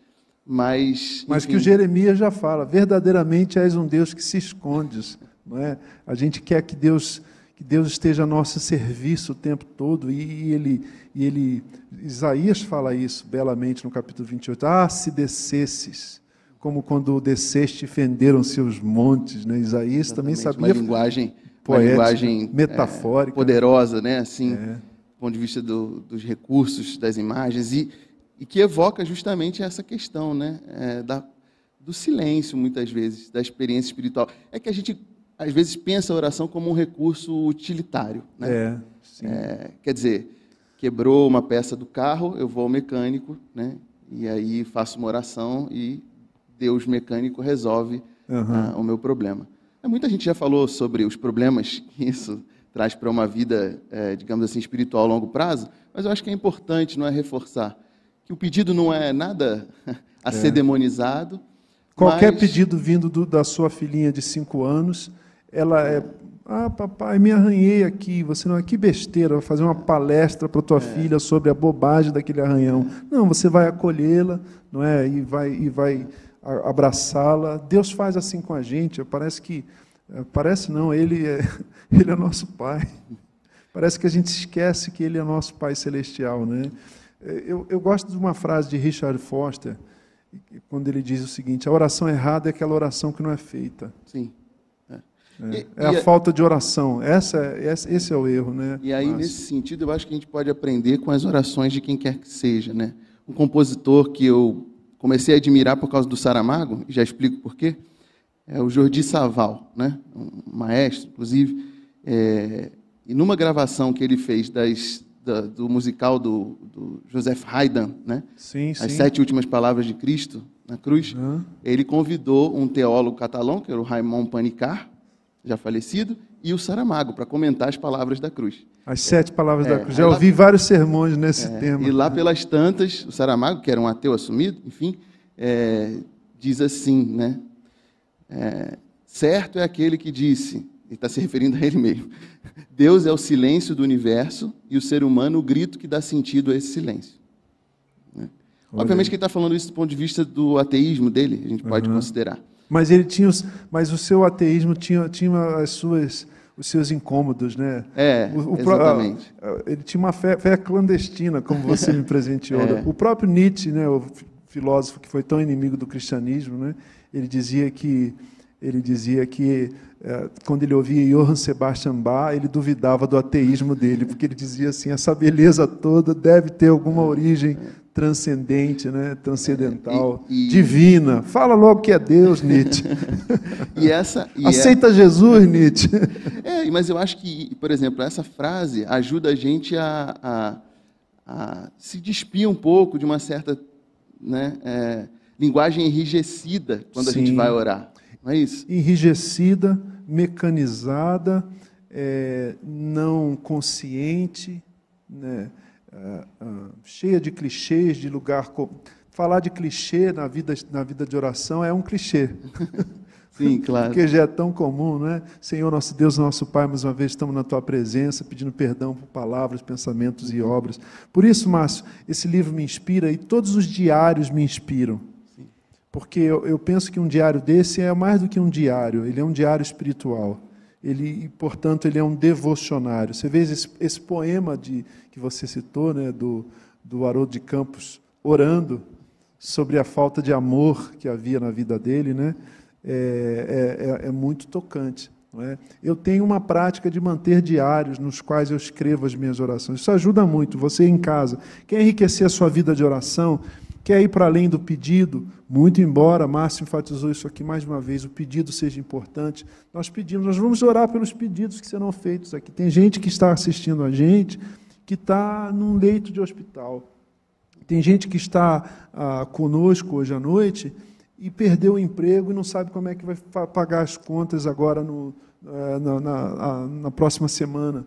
mas mas enfim. que o Jeremias já fala, verdadeiramente és um Deus que se escondes, não é? A gente quer que Deus que Deus esteja a nosso serviço o tempo todo e ele e ele, Isaías fala isso belamente no capítulo 28. Ah, se descesses, como quando desceste fenderam-se os montes. Né? Isaías Exatamente, também sabia. Uma linguagem, poética, uma linguagem metafórica. É, poderosa, né? assim, é. do ponto de vista do, dos recursos, das imagens, e, e, que evoca justamente essa questão né? É, da, do silêncio, muitas vezes, da experiência espiritual. É que a gente, às vezes, pensa a oração como um recurso utilitário. Né? É, é, quer dizer, quebrou uma peça do carro, eu vou ao mecânico, né? E aí faço uma oração e Deus mecânico resolve uhum. o meu problema. É, muita gente já falou sobre os problemas que isso traz para uma vida, é, digamos assim, espiritual a longo prazo, mas eu acho que é importante, não é reforçar, que o pedido não é nada a é. ser demonizado. Qualquer mas... pedido vindo do, da sua filhinha de cinco anos, ela é ah, papai, me arranhei aqui. Você não, que besteira, vai fazer uma palestra para tua é. filha sobre a bobagem daquele arranhão. Não, você vai acolhê-la, não é? E vai e vai abraçá-la. Deus faz assim com a gente. Parece que é, parece não, ele é ele é nosso pai. Parece que a gente esquece que ele é nosso pai celestial, né? Eu, eu gosto de uma frase de Richard Foster quando ele diz o seguinte: a oração errada é aquela oração que não é feita. Sim. É, é a falta de oração. Essa, essa, esse é o erro, né? E aí, Márcio? nesse sentido, eu acho que a gente pode aprender com as orações de quem quer que seja, né? Um compositor que eu comecei a admirar por causa do Saramago, e já explico por quê, é o Jordi Saval, né? um maestro, inclusive. É, e numa gravação que ele fez das, da, do musical do, do Joseph Haydn, né? Sim, As Sete Últimas Palavras de Cristo na cruz, uhum. ele convidou um teólogo catalão, que era o Raymond Panicar, já falecido, e o Saramago, para comentar as palavras da cruz. As sete palavras é, da cruz. Já ouvi lá, vários sermões nesse é, tema. E lá pelas tantas, o Saramago, que era um ateu assumido, enfim, é, diz assim, né? É, certo é aquele que disse, ele está se referindo a ele mesmo, Deus é o silêncio do universo e o ser humano o grito que dá sentido a esse silêncio. Né? Obviamente que ele está falando isso do ponto de vista do ateísmo dele, a gente pode uhum. considerar. Mas ele tinha, os, mas o seu ateísmo tinha, tinha as suas, os seus incômodos, né? É, o, o exatamente. ele tinha uma fé, fé, clandestina, como você me presenteou. é. O próprio Nietzsche, né, o filósofo que foi tão inimigo do cristianismo, né? Ele dizia que ele dizia que quando ele ouvia Johann Sebastian Bach, ele duvidava do ateísmo dele, porque ele dizia assim: essa beleza toda deve ter alguma origem transcendente, né? transcendental, e, e... divina. Fala logo que é Deus, Nietzsche. e essa, e Aceita é... Jesus, Nietzsche. É, mas eu acho que, por exemplo, essa frase ajuda a gente a, a, a se despir um pouco de uma certa né, é, linguagem enrijecida quando Sim. a gente vai orar. Não é isso? Enrijecida, mecanizada, é, não consciente, né? Ah, ah, cheia de clichês, de lugar. Falar de clichê na vida, na vida de oração é um clichê. Sim, claro. Porque já é tão comum, não é? Senhor, nosso Deus, nosso Pai, mais uma vez estamos na tua presença, pedindo perdão por palavras, pensamentos e obras. Por isso, Márcio, esse livro me inspira e todos os diários me inspiram. Porque eu, eu penso que um diário desse é mais do que um diário, ele é um diário espiritual. Ele, portanto, ele é um devocionário. Você vê esse, esse poema de, que você citou, né, do, do Haroldo de Campos, orando sobre a falta de amor que havia na vida dele, né, é, é, é, é muito tocante. É? Eu tenho uma prática de manter diários nos quais eu escrevo as minhas orações. Isso ajuda muito. Você em casa quer enriquecer a sua vida de oração, quer ir para além do pedido, muito embora Márcio enfatizou isso aqui mais uma vez, o pedido seja importante. Nós pedimos, nós vamos orar pelos pedidos que serão feitos aqui. Tem gente que está assistindo a gente que está num leito de hospital. Tem gente que está ah, conosco hoje à noite e perdeu o emprego e não sabe como é que vai pagar as contas agora no, eh, na, na, na próxima semana.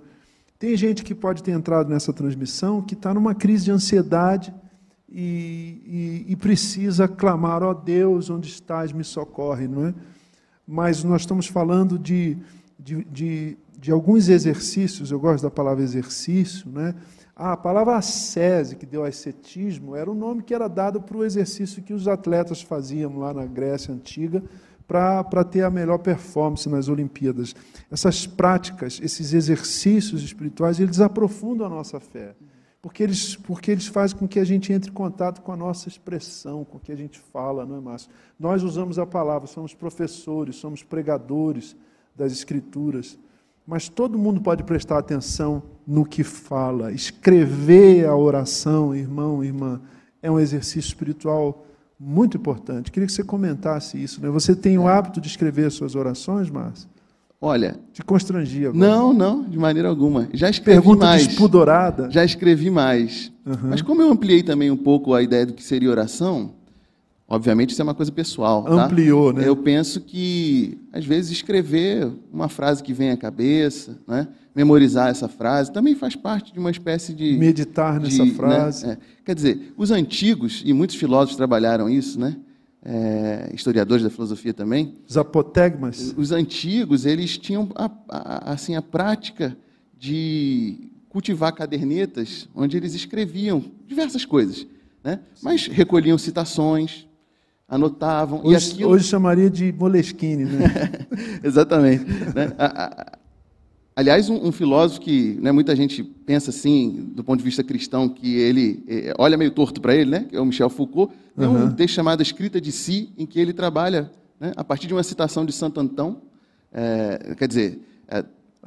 Tem gente que pode ter entrado nessa transmissão que está numa crise de ansiedade e, e, e precisa clamar: ó oh Deus, onde estás, me socorre, não é? Mas nós estamos falando de, de, de de alguns exercícios, eu gosto da palavra exercício, né? Ah, a palavra ascese, que deu ascetismo, era o nome que era dado para o exercício que os atletas faziam lá na Grécia Antiga para ter a melhor performance nas Olimpíadas. Essas práticas, esses exercícios espirituais, eles aprofundam a nossa fé, porque eles, porque eles fazem com que a gente entre em contato com a nossa expressão, com o que a gente fala, não é, Márcio? Nós usamos a palavra, somos professores, somos pregadores das Escrituras mas todo mundo pode prestar atenção no que fala. Escrever a oração, irmão, irmã, é um exercício espiritual muito importante. Queria que você comentasse isso. Né? Você tem o hábito de escrever as suas orações, Márcio? Olha. Te constrangia agora. Não, não, de maneira alguma. Já escrevi Pergunta mais. despudorada. Já escrevi mais. Uhum. Mas como eu ampliei também um pouco a ideia do que seria oração, Obviamente isso é uma coisa pessoal. Tá? Ampliou, tá? né? Eu penso que, às vezes, escrever uma frase que vem à cabeça, né? memorizar essa frase, também faz parte de uma espécie de. Meditar nessa de, né, frase. Né? É. Quer dizer, os antigos, e muitos filósofos trabalharam isso, né? É, historiadores da filosofia também. Os apotegmas. Os antigos, eles tinham a, a, assim, a prática de cultivar cadernetas onde eles escreviam diversas coisas. Né? Mas recolhiam citações, anotavam. Hoje, aquilo... hoje chamaria de Moleskine, né? Exatamente. Né? A, aliás, um, um, filósofo que né, muita gente pensa assim, do ponto de vista cristão, que ele é, olha meio torto para ele, né, que é o Michel Foucault, tem uhum. um texto chamado Escrita de Si, em que ele trabalha né, a partir de uma citação de Santo Antão, é, quer dizer, é,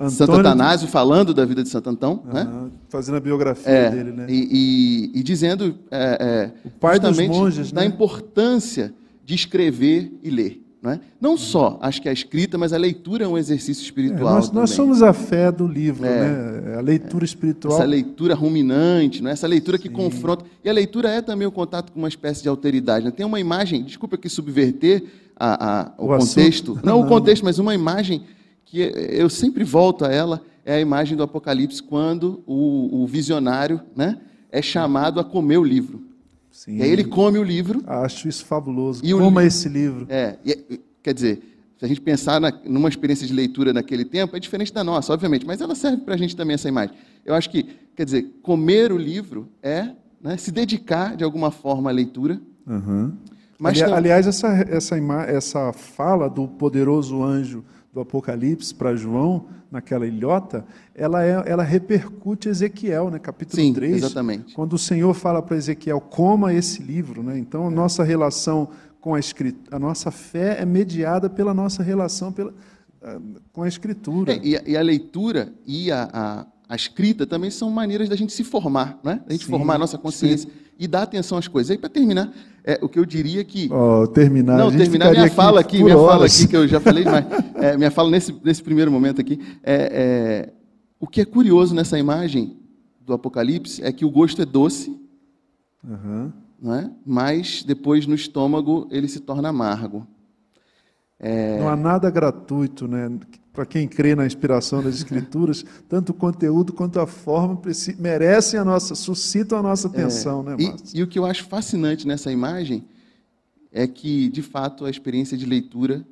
Santo Atanásio falando da vida de Santo Antão, uhum. né? fazendo a biografia é, dele, né? E, e, e dizendo é, o pai dos monges, da né? importância de escrever e ler. Não, é? não só, acho que a escrita, mas a leitura é um exercício espiritual. É, nós, nós, somos a fé do livro, é, né? a leitura espiritual. Essa leitura ruminante, não é? essa leitura que Sim. confronta. E a leitura é também o contato com uma espécie de alteridade. Né? Tem uma imagem, desculpa aqui subverter a, a, o, o, contexto. Não, não, o contexto, mas uma imagem que eu sempre volto a ela, é a imagem do Apocalipse, quando o, o visionário né, é chamado a comer o livro. Sim. E aí ele come o livro. Acho isso fabuloso. E Coma esse livro. É, e, quer dizer, se a gente pensar na, numa experiência de leitura naquele tempo, é diferente da nossa, obviamente, mas ela serve para a gente também, essa imagem. Eu acho que, quer dizer, comer o livro é né, se dedicar de alguma forma à leitura. Uhum. Mas Ali, aliás, essa, essa, essa fala do poderoso anjo do Apocalipse para João, naquela ilhota, ela, é, ela repercute Ezequiel, né? capítulo Sim, 3. Exatamente. Quando o Senhor fala para Ezequiel, coma esse livro. Né? Então, a nossa relação com a escritura, a nossa fé é mediada pela nossa relação pela, ah, com a Escritura. É, e, a, e, a, leitura e a, a, a, escrita também são maneiras da gente se formar, né? da gente sim, formar a nossa consciência sim. e dar atenção às coisas. Aí, para terminar, é, o que eu diria que. Oh, terminar. Não, terminar minha fala aqui, minha horas. fala aqui, que eu já falei demais. É, minha fala nesse, nesse primeiro momento aqui. É, é, o que é curioso nessa imagem do Apocalipse é que o gosto é doce, uhum. não é? mas depois no estômago ele se torna amargo. É... Não há nada gratuito, né? Para quem crê na inspiração das Escrituras, tanto o conteúdo quanto a forma merecem a nossa, suscitam a nossa atenção, é... né, Márcio? E, e o que eu acho fascinante nessa imagem é que, de fato, a experiência de leitura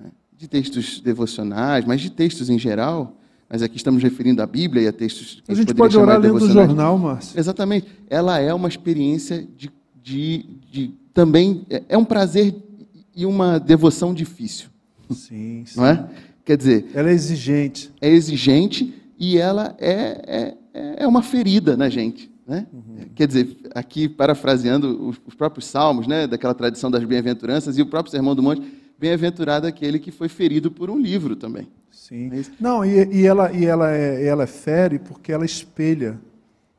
né, de textos devocionais, mas de textos em geral, mas aqui estamos referindo à Bíblia e a textos que a gente pode orar lendo o jornal, Márcio. Exatamente. Ela é uma experiência de, de, de também é, é um prazer e uma devoção difícil. Sim, sim. Não é? Quer dizer. Ela é exigente. É exigente e ela é, é, é uma ferida na gente. Né? Uhum. Quer dizer, aqui parafraseando os, os próprios salmos, né, daquela tradição das bem-aventuranças e o próprio Sermão do Monte, bem-aventurado aquele que foi ferido por um livro também. Sim. É não, e, e, ela, e ela, é, ela é fere porque ela espelha,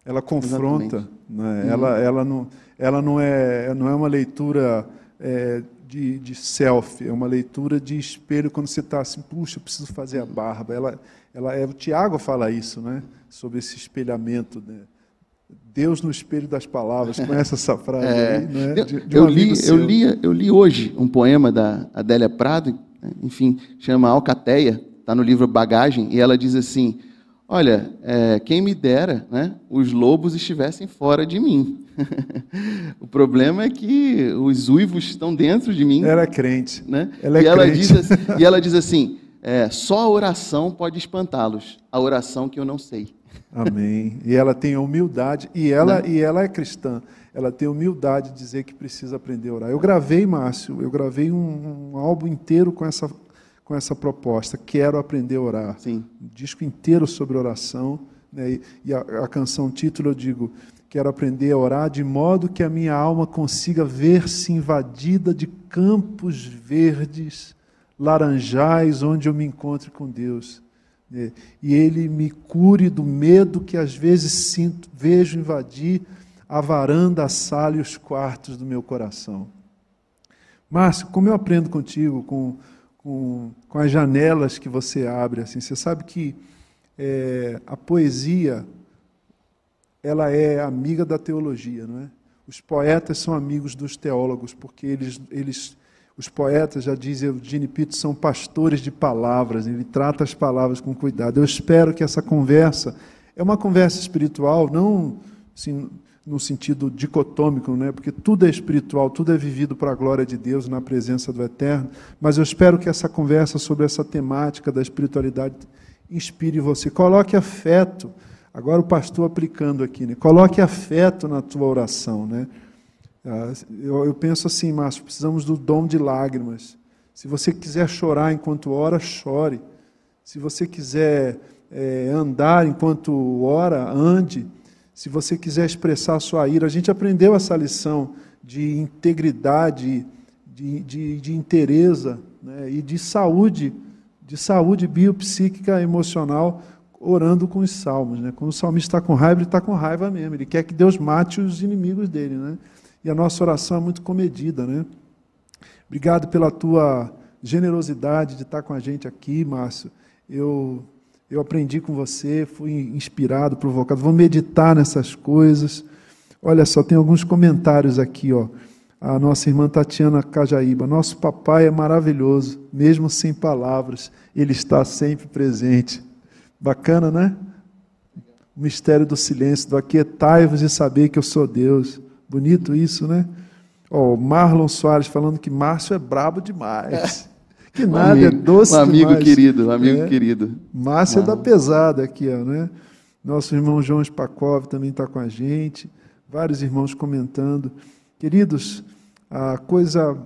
ela confronta. Né? Uhum. Ela, ela, não, ela não, é, não é uma leitura é, de, de selfie, é uma leitura de espelho quando você está assim, puxa, eu preciso fazer a barba. Ela, ela, é, o Tiago fala isso, né? sobre esse espelhamento. Né? Deus no espelho das palavras. Conhece essa frase é, aí, né? de, de um eu, li, eu, li, eu li hoje um poema da Adélia Prado, enfim, chama Alcateia, está no livro Bagagem, e ela diz assim: Olha, é, quem me dera né, os lobos estivessem fora de mim. o problema é que os uivos estão dentro de mim. Ela é crente. Né? Ela é e, ela crente. Diz assim, e ela diz assim: é, só a oração pode espantá-los, a oração que eu não sei. Amém. E ela tem humildade, e ela, e ela é cristã. Ela tem humildade de dizer que precisa aprender a orar. Eu gravei, Márcio, eu gravei um, um álbum inteiro com essa com essa proposta. Quero aprender a orar. Sim. Um disco inteiro sobre oração. Né? E a, a canção título eu digo: Quero aprender a orar de modo que a minha alma consiga ver-se invadida de campos verdes, laranjais, onde eu me encontre com Deus. Né? E Ele me cure do medo que às vezes sinto, vejo invadir a varanda, a sala e os quartos do meu coração. Márcio, como eu aprendo contigo, com com, com as janelas que você abre. Assim. Você sabe que é, a poesia ela é amiga da teologia, não é? Os poetas são amigos dos teólogos, porque eles, eles os poetas, já diz Eugene Pito, são pastores de palavras, ele trata as palavras com cuidado. Eu espero que essa conversa é uma conversa espiritual, não assim, no sentido dicotômico, né? porque tudo é espiritual, tudo é vivido para a glória de Deus, na presença do Eterno. Mas eu espero que essa conversa sobre essa temática da espiritualidade inspire você. Coloque afeto. Agora o pastor aplicando aqui, né? Coloque afeto na tua oração, né? Ah, eu, eu penso assim, Márcio, precisamos do dom de lágrimas. Se você quiser chorar enquanto ora, chore. Se você quiser é, andar enquanto ora, ande. Se você quiser expressar sua ira, a gente aprendeu essa lição de integridade, de, de, de interesa né, e de saúde, de saúde biopsíquica emocional, orando com os salmos. Né? Quando o salmista está com raiva, ele está com raiva mesmo. Ele quer que Deus mate os inimigos dele. Né? E a nossa oração é muito comedida. Né? Obrigado pela tua generosidade de estar com a gente aqui, Márcio. Eu, eu aprendi com você, fui inspirado, provocado. Vou meditar nessas coisas. Olha só, tem alguns comentários aqui, ó. A nossa irmã Tatiana Cajaíba. Nosso papai é maravilhoso, mesmo sem palavras, ele está sempre presente. Bacana, né? O mistério do silêncio, do aquietai-vos e saber que eu sou Deus. Bonito isso, né? Ó, Marlon Soares falando que Márcio é brabo demais. Que nada, um amigo, é doce Um amigo demais. querido, um amigo É. querido. Márcia da pesada aqui, ó, né? Nosso irmão João Spakov também está com a gente. Vários irmãos comentando. Queridos, a coisa.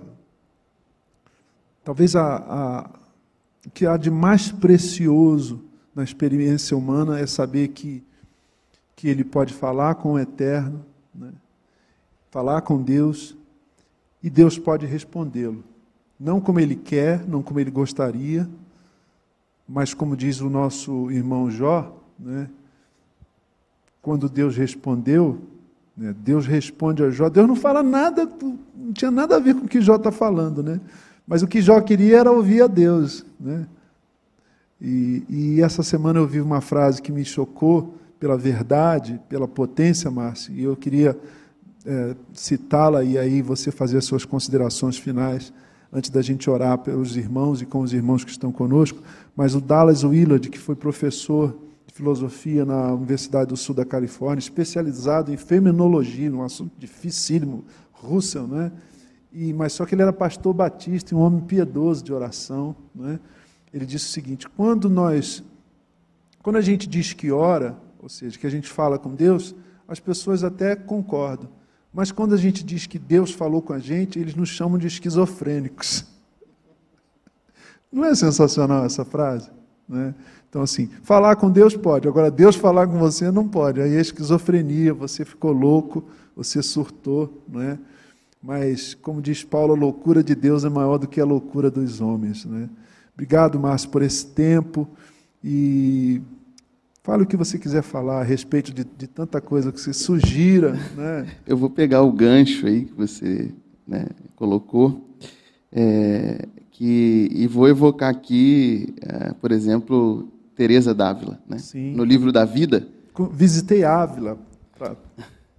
Talvez a, a, o que há de mais precioso na experiência humana é saber que, que ele pode falar com o Eterno, né? falar com Deus, e Deus pode respondê-lo. Não como ele quer, não como ele gostaria, mas como diz o nosso irmão Jó, né? quando Deus respondeu, né? Deus responde a Jó. Deus não fala nada, não tinha nada a ver com o que Jó está falando, né? Mas o que Jó queria era ouvir a Deus, né? E, e essa semana eu vi uma frase que me chocou pela verdade, pela potência, Márcio, e eu queria é, citá-la e aí você fazer as suas considerações finais antes da gente orar pelos irmãos e com os irmãos que estão conosco. Mas o Dallas Willard, que foi professor de filosofia na Universidade do Sul da Califórnia, especializado em feminologia, um assunto dificílimo, Russell, né? E, mas só que ele era pastor batista, um homem piedoso de oração, né? Ele disse o seguinte: quando nós, quando a gente diz que ora, ou seja, que a gente fala com Deus, as pessoas até concordam. Mas quando a gente diz que Deus falou com a gente, eles nos chamam de esquizofrênicos. Não é sensacional essa frase? Né? Então, assim, falar com Deus pode, agora Deus falar com você não pode. Aí é esquizofrenia, você ficou louco, você surtou, não é? Mas, como diz Paulo, a loucura de Deus é maior do que a loucura dos homens. Né? Obrigado, Márcio, por esse tempo. E fale o que você quiser falar a respeito de, de tanta coisa que você sugira. Né? Eu vou pegar o gancho aí que você né, colocou é, que, e vou evocar aqui, é, por exemplo, Teresa d'Ávila, né? No livro da vida. Visitei Ávila, para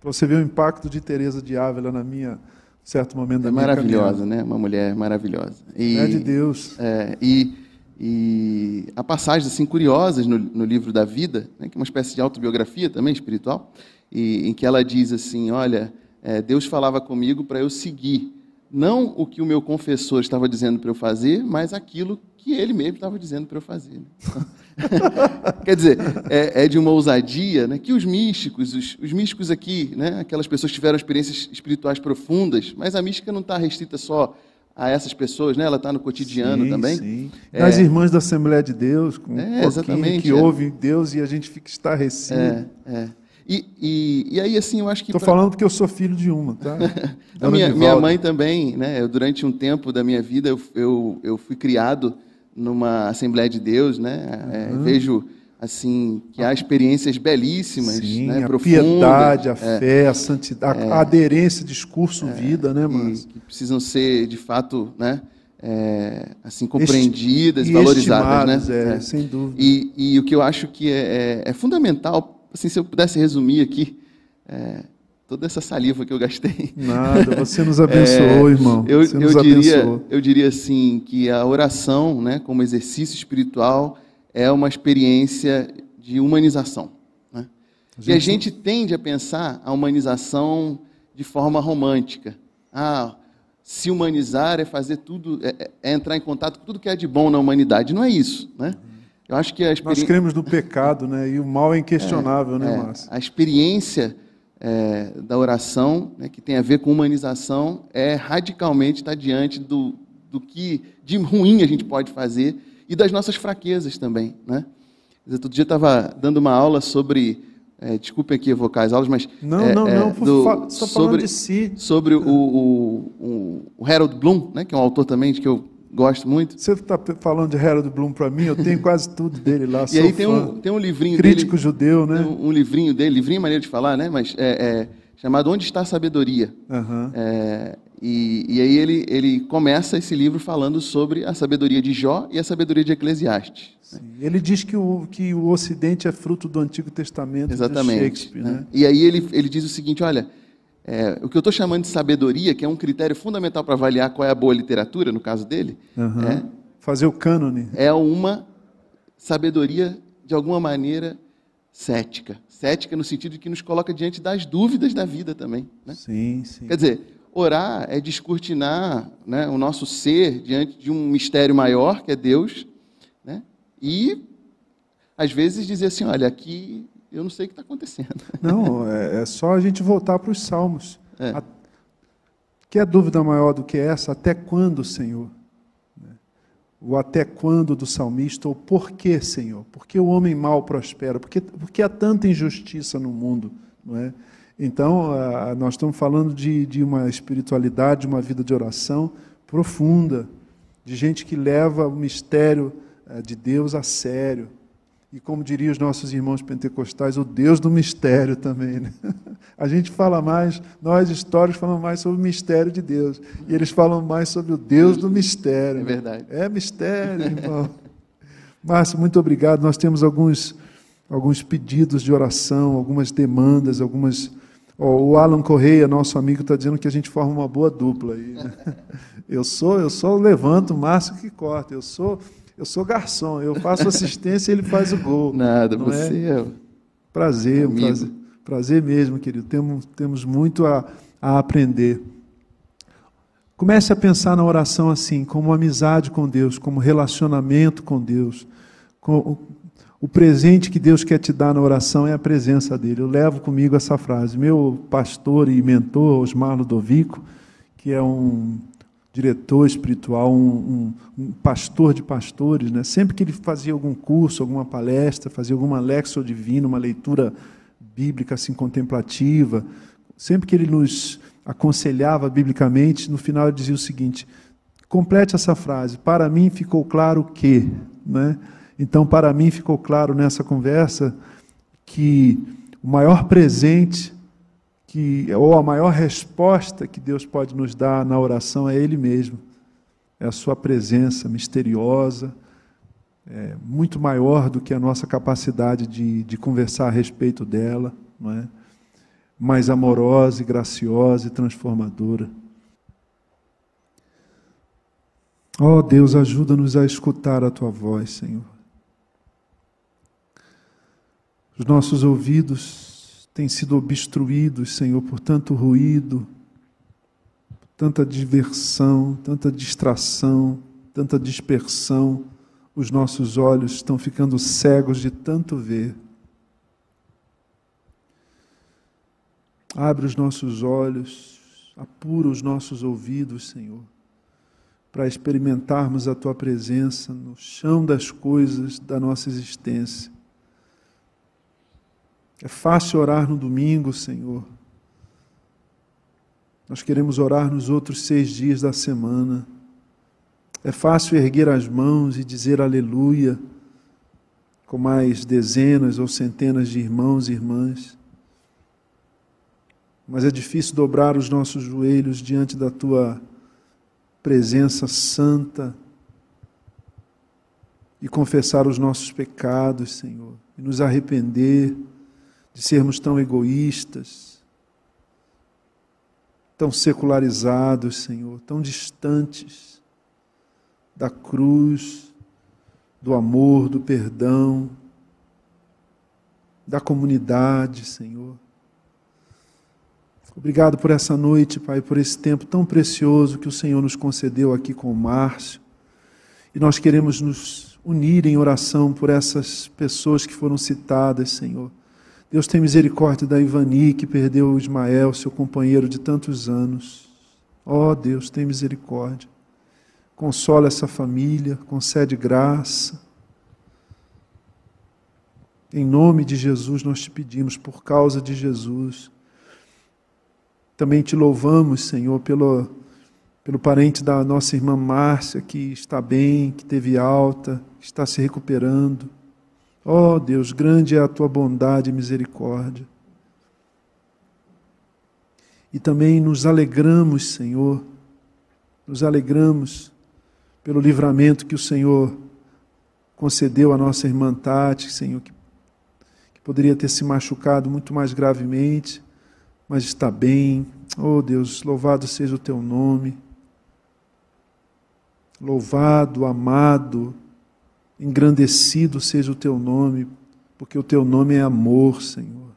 você ver o impacto de Teresa de Ávila na minha certo momento da É minha maravilhosa, caminhada. né? Uma mulher maravilhosa. E, É de Deus. É, e, e há passagens assim curiosas no, no livro da vida, né, que é uma espécie de autobiografia também espiritual, e, em que ela diz assim: Olha, é, Deus falava comigo para eu seguir não o que o meu confessor estava dizendo para eu fazer, mas aquilo que ele mesmo estava dizendo para eu fazer. né? Quer dizer, é, é, de uma ousadia né, que os místicos, os, os, místicos aqui, né, aquelas pessoas que tiveram experiências espirituais profundas, mas a mística não está restrita só a essas pessoas, né? ela está no cotidiano sim, também. Sim. Nas é, irmãs da Assembleia de Deus, com é, um que ouvem Deus e a gente fica estarrecido. É, é. E, e, e, aí, assim, eu acho que. Estou pra... falando porque eu sou filho de uma, tá? minha, minha mãe também, né? Eu, durante um tempo da minha vida, eu, eu, eu fui criado numa Assembleia de Deus, né? Uhum. vejo assim que há experiências belíssimas, Sim, né? a piedade, a fé, a santidade, a aderência, discurso, vida, né, mas que precisam ser de fato, né? É, assim compreendidas, e valorizadas, né? É, sem dúvida. E, e, o que eu acho que é, é, é fundamental assim, se eu pudesse resumir aqui é, toda essa saliva que eu gastei. Nada, você nos abençoou, é, irmão. Eu, eu diria, eu diria assim que a oração, né, como exercício espiritual, é uma experiência de humanização. Né? A gente... E a gente tende a pensar a humanização de forma romântica. Ah, se humanizar é fazer tudo, é, é entrar em contato com tudo que é de bom na humanidade. Não é isso, né? Eu acho que a. Nós cremos no pecado, né? E o mal é inquestionável, é, né, é, Márcio? A experiência é, da oração, né, que tem a ver com humanização, é radicalmente estar diante do, do que de ruim a gente pode fazer e das nossas fraquezas também. Né? Outro dia estava dando uma aula sobre. É, desculpem aqui evocar as aulas, mas. Não, é, não, é, não, do, só falando sobre, de si. Sobre o, o, o, Harold Bloom, né, que é um autor também que eu gosto muito. Você está falando de Harold Bloom para mim, eu tenho quase tudo dele lá. e aí tem um, tem um livrinho Crítico dele, judeu, né? Um, um, livrinho dele, livrinho é maneiro de falar, né? Mas é, é chamado Onde está a Sabedoria? Uhum. É, e, e, aí ele, ele começa esse livro falando sobre a sabedoria de Jó e a sabedoria de Eclesiastes. Sim. Ele diz que o, que o Ocidente é fruto do Antigo Testamento Exatamente, de Shakespeare. Né? né? E aí ele, ele diz o seguinte, olha, é, o que eu estou chamando de sabedoria, que é um critério fundamental para avaliar qual é a boa literatura, no caso dele, uhum. é, fazer o cânone. É uma sabedoria, de alguma maneira, cética. Cética no sentido de que nos coloca diante das dúvidas da vida também. Né? Sim, sim. Quer dizer, orar é descortinar né, o nosso ser diante de um mistério maior, que é Deus, né? e, às vezes, dizer assim, olha, aqui eu não sei o que está acontecendo. Não, é, é, só a gente voltar para os salmos. É. A... Que é dúvida maior do que essa? Até quando, Senhor? o até quando do salmista, ou por que, Senhor? Por que o homem mal prospera? Por que, por que há tanta injustiça no mundo? Não é? Então, nós estamos falando de, de uma espiritualidade, uma vida de oração profunda, de gente que leva o mistério eh, de Deus a sério, e como diriam os nossos irmãos pentecostais, o Deus do mistério também. Né? A gente fala mais, nós históricos falamos mais sobre o mistério de Deus. E eles falam mais sobre o Deus do mistério. É verdade. É mistério, irmão. Márcio, muito obrigado. Nós temos alguns, alguns pedidos de oração, algumas demandas, algumas. Oh, o Alan Correia, nosso amigo, está dizendo que a gente forma uma boa dupla aí. Né? Eu sou, eu só levanto o Márcio que corta. Eu sou eu sou garçom, eu faço assistência e ele faz o gol. Nada, você é? é. Prazer, um prazer, prazer mesmo, querido. Temos, temos muito a, a aprender. Comece a pensar na oração assim, como amizade com Deus, como relacionamento com Deus. Com, o presente que Deus quer te dar na oração é a presença dele. Eu levo comigo essa frase. Meu pastor e mentor, Osmar Ludovico, que é um diretor espiritual, um, um, um, pastor de pastores, né? sempre que ele fazia algum curso, alguma palestra, fazia alguma lexo divina, uma leitura bíblica assim contemplativa, sempre que ele nos aconselhava biblicamente, no final ele dizia o seguinte: complete essa frase. Para mim ficou claro que, né? Então, para mim ficou claro nessa conversa que o maior presente que ou a maior resposta que Deus pode nos dar na oração é Ele mesmo. É a Sua presença misteriosa, é muito maior do que a nossa capacidade de, de conversar a respeito dela, não é? mais amorosa e graciosa e transformadora. Ó oh, Deus, ajuda-nos a escutar a Tua voz, Senhor. Os nossos ouvidos têm sido obstruídos, Senhor, por tanto ruído, tanta diversão, tanta distração, tanta dispersão. Os nossos olhos estão ficando cegos de tanto ver. Abre os nossos olhos, apura os nossos ouvidos, Senhor, para experimentarmos a Tua presença no chão das coisas da nossa existência é fácil orar no domingo, Senhor. Nós queremos orar nos outros seis dias da semana. É fácil erguer as mãos e dizer aleluia com mais dezenas ou centenas de irmãos e irmãs. Mas é difícil dobrar os nossos joelhos diante da tua presença santa e confessar os nossos pecados, Senhor, e nos arrepender de sermos tão egoístas, tão secularizados, Senhor, tão distantes da cruz, do amor, do perdão, da comunidade, Senhor. Obrigado por essa noite, Pai, por esse tempo tão precioso que o Senhor nos concedeu aqui com o Márcio. E nós queremos nos unir em oração por essas pessoas que foram citadas, Senhor Deus tem misericórdia da Ivani, que perdeu o Ismael, seu companheiro de tantos anos. Ó oh, Deus, tem misericórdia. consola essa família, concede graça. Em nome de Jesus nós te pedimos, por causa de Jesus. Também te louvamos, Senhor, pelo, pelo parente da nossa irmã Márcia, que está bem, que teve alta, que está se recuperando. Ó oh, Deus, grande é a tua bondade e misericórdia. E também nos alegramos, Senhor, nos alegramos pelo livramento que o Senhor concedeu à nossa irmã Tati, Senhor, que, que poderia ter se machucado muito mais gravemente, mas está bem. Oh Deus, louvado seja o teu nome. Louvado, amado, engrandecido seja o teu nome, porque o teu nome é amor, Senhor,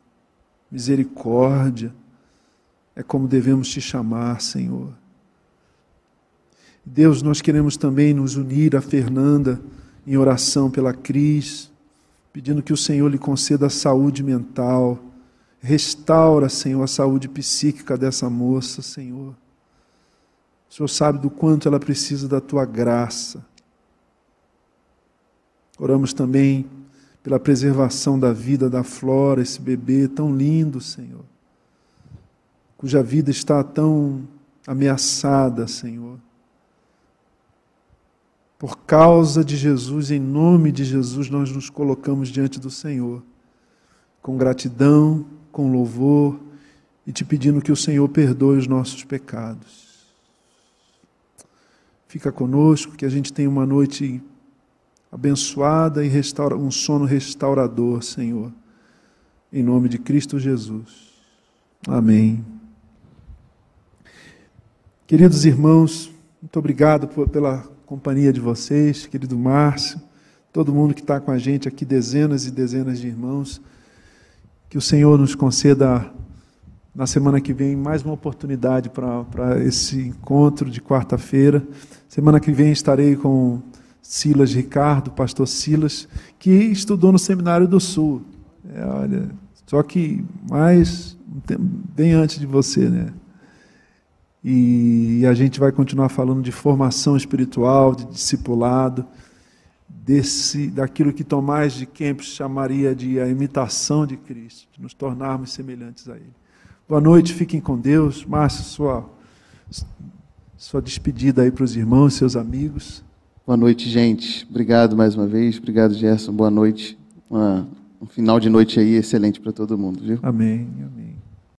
misericórdia, é como devemos te chamar, Senhor. Deus, nós queremos também nos unir a Fernanda em oração pela Cris, pedindo que o Senhor lhe conceda saúde mental. Restaura, Senhor, a saúde psíquica dessa moça, Senhor. O Senhor sabe do quanto ela precisa da tua graça. Oramos também pela preservação da vida da Flora, esse bebê tão lindo, Senhor, cuja vida está tão ameaçada, Senhor. Por causa de Jesus, em nome de Jesus, nós nos colocamos diante do Senhor, com gratidão, com louvor e te pedindo que o Senhor perdoe os nossos pecados. Fica conosco, que a gente tenha uma noite abençoada e restaura, um sono restaurador, Senhor. Em nome de Cristo Jesus. Amém. Queridos irmãos, muito obrigado por, pela companhia de vocês, querido Márcio, todo mundo que está com a gente aqui, dezenas e dezenas de irmãos. Que o Senhor nos conceda na semana que vem mais uma oportunidade para esse encontro de quarta-feira. Semana que vem estarei com Silas Ricardo, pastor Silas, que estudou no Seminário do Sul. É, olha, só que mais bem antes de você, né? E a gente vai continuar falando de formação espiritual, de discipulado, desse, daquilo que Tomás de Kempis chamaria de a imitação de Cristo, de nos tornarmos semelhantes a Ele. Boa noite, fiquem com Deus. Márcio, sua, sua despedida aí para os irmãos, seus amigos. Boa noite, gente. Obrigado mais uma vez. Obrigado, Gerson. Boa noite. Uma, um final de noite aí excelente para todo mundo, viu? Amém. Amém.